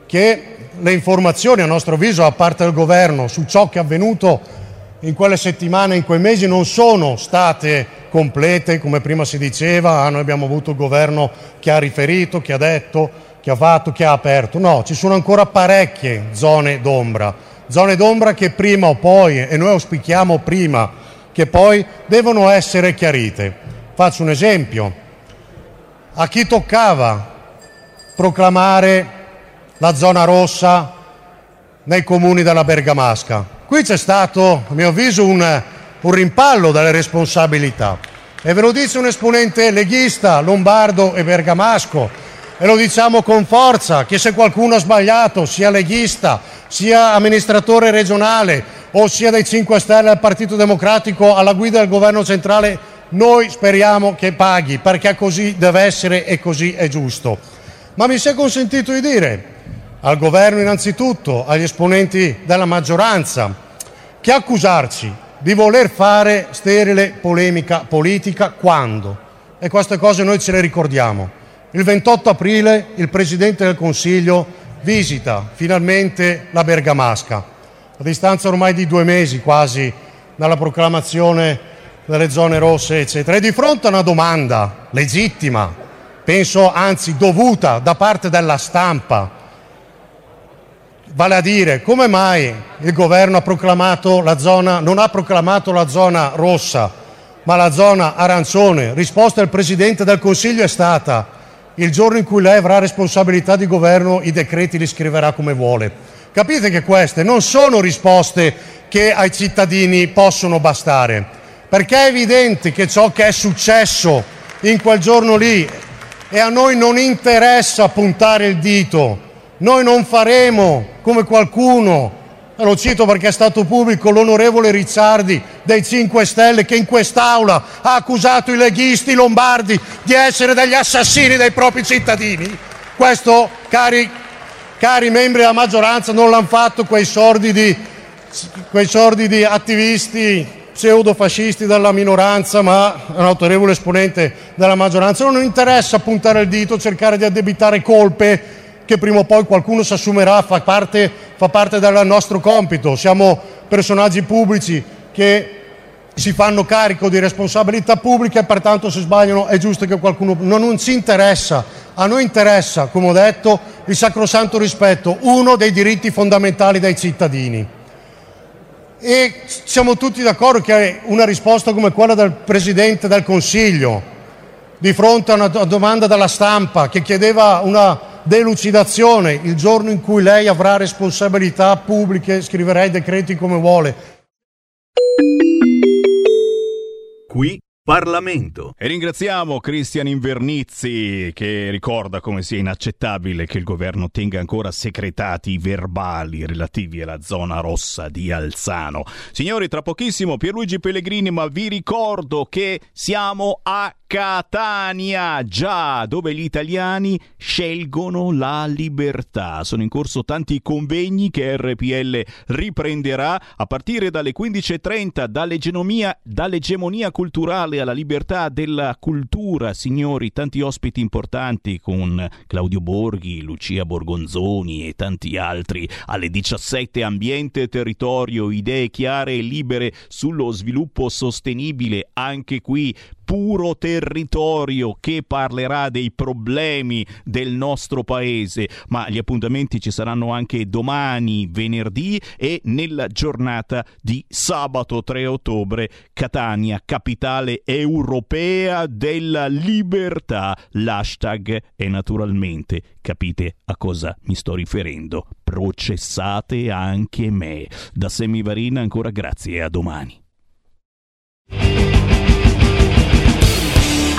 che le informazioni a nostro avviso da parte del governo su ciò che è avvenuto in quelle settimane, in quei mesi non sono state complete come prima si diceva, ah, noi abbiamo avuto il governo che ha riferito, che ha detto, che ha fatto, che ha aperto, no, ci sono ancora parecchie zone d'ombra zone d'ombra che prima o poi, e noi auspichiamo prima che poi, devono essere chiarite. Faccio un esempio. A chi toccava proclamare la zona rossa nei comuni della Bergamasca? Qui c'è stato, a mio avviso, un, un rimpallo dalle responsabilità. E ve lo dice un esponente leghista, lombardo e bergamasco, e lo diciamo con forza, che se qualcuno ha sbagliato, sia leghista, sia amministratore regionale o sia dei 5 Stelle al Partito Democratico alla guida del governo centrale, noi speriamo che paghi, perché così deve essere e così è giusto. Ma mi sia consentito di dire al governo innanzitutto, agli esponenti della maggioranza, che accusarci di voler fare sterile polemica politica quando? E queste cose noi ce le ricordiamo il 28 aprile il Presidente del Consiglio visita finalmente la Bergamasca, a distanza ormai di due mesi quasi dalla proclamazione delle zone rosse, eccetera. E di fronte a una domanda legittima, penso anzi dovuta da parte della stampa, vale a dire come mai il governo ha zona, non ha proclamato la zona rossa, ma la zona arancione, risposta del Presidente del Consiglio è stata il giorno in cui lei avrà responsabilità di governo i decreti li scriverà come vuole. Capite che queste non sono risposte che ai cittadini possono bastare, perché è evidente che ciò che è successo in quel giorno lì e a noi non interessa puntare il dito, noi non faremo come qualcuno lo cito perché è stato pubblico l'onorevole Ricciardi dei 5 Stelle che in quest'Aula ha accusato i leghisti lombardi di essere degli assassini dei propri cittadini. Questo, cari, cari membri della maggioranza, non l'hanno fatto quei sordidi, quei sordidi attivisti pseudofascisti della minoranza, ma un autorevole esponente della maggioranza. Non interessa puntare il dito, cercare di addebitare colpe che prima o poi qualcuno si assumerà, fa parte, fa parte del nostro compito. Siamo personaggi pubblici che si fanno carico di responsabilità pubbliche e pertanto se sbagliano è giusto che qualcuno... Non, non ci interessa, a noi interessa, come ho detto, il sacrosanto rispetto, uno dei diritti fondamentali dei cittadini. E siamo tutti d'accordo che una risposta come quella del Presidente del Consiglio, di fronte a una domanda dalla stampa che chiedeva una delucidazione, il giorno in cui lei avrà responsabilità pubbliche scriverà i decreti come vuole. Qui Parlamento. E ringraziamo Cristian Invernizzi che ricorda come sia inaccettabile che il governo tenga ancora secretati i verbali relativi alla zona rossa di Alzano. Signori, tra pochissimo Pierluigi Pellegrini, ma vi ricordo che siamo a Catania, già, dove gli italiani scelgono la libertà. Sono in corso tanti convegni che RPL riprenderà a partire dalle 15.30 dall'egemonia, dall'egemonia culturale alla libertà della cultura. Signori, tanti ospiti importanti con Claudio Borghi, Lucia Borgonzoni e tanti altri. Alle 17 ambiente territorio, idee chiare e libere sullo sviluppo sostenibile. Anche qui puro territorio che parlerà dei problemi del nostro paese, ma gli appuntamenti ci saranno anche domani, venerdì e nella giornata di sabato 3 ottobre, Catania, capitale europea della libertà. L'hashtag è naturalmente, capite a cosa mi sto riferendo, processate anche me. Da Semivarina ancora grazie e a domani.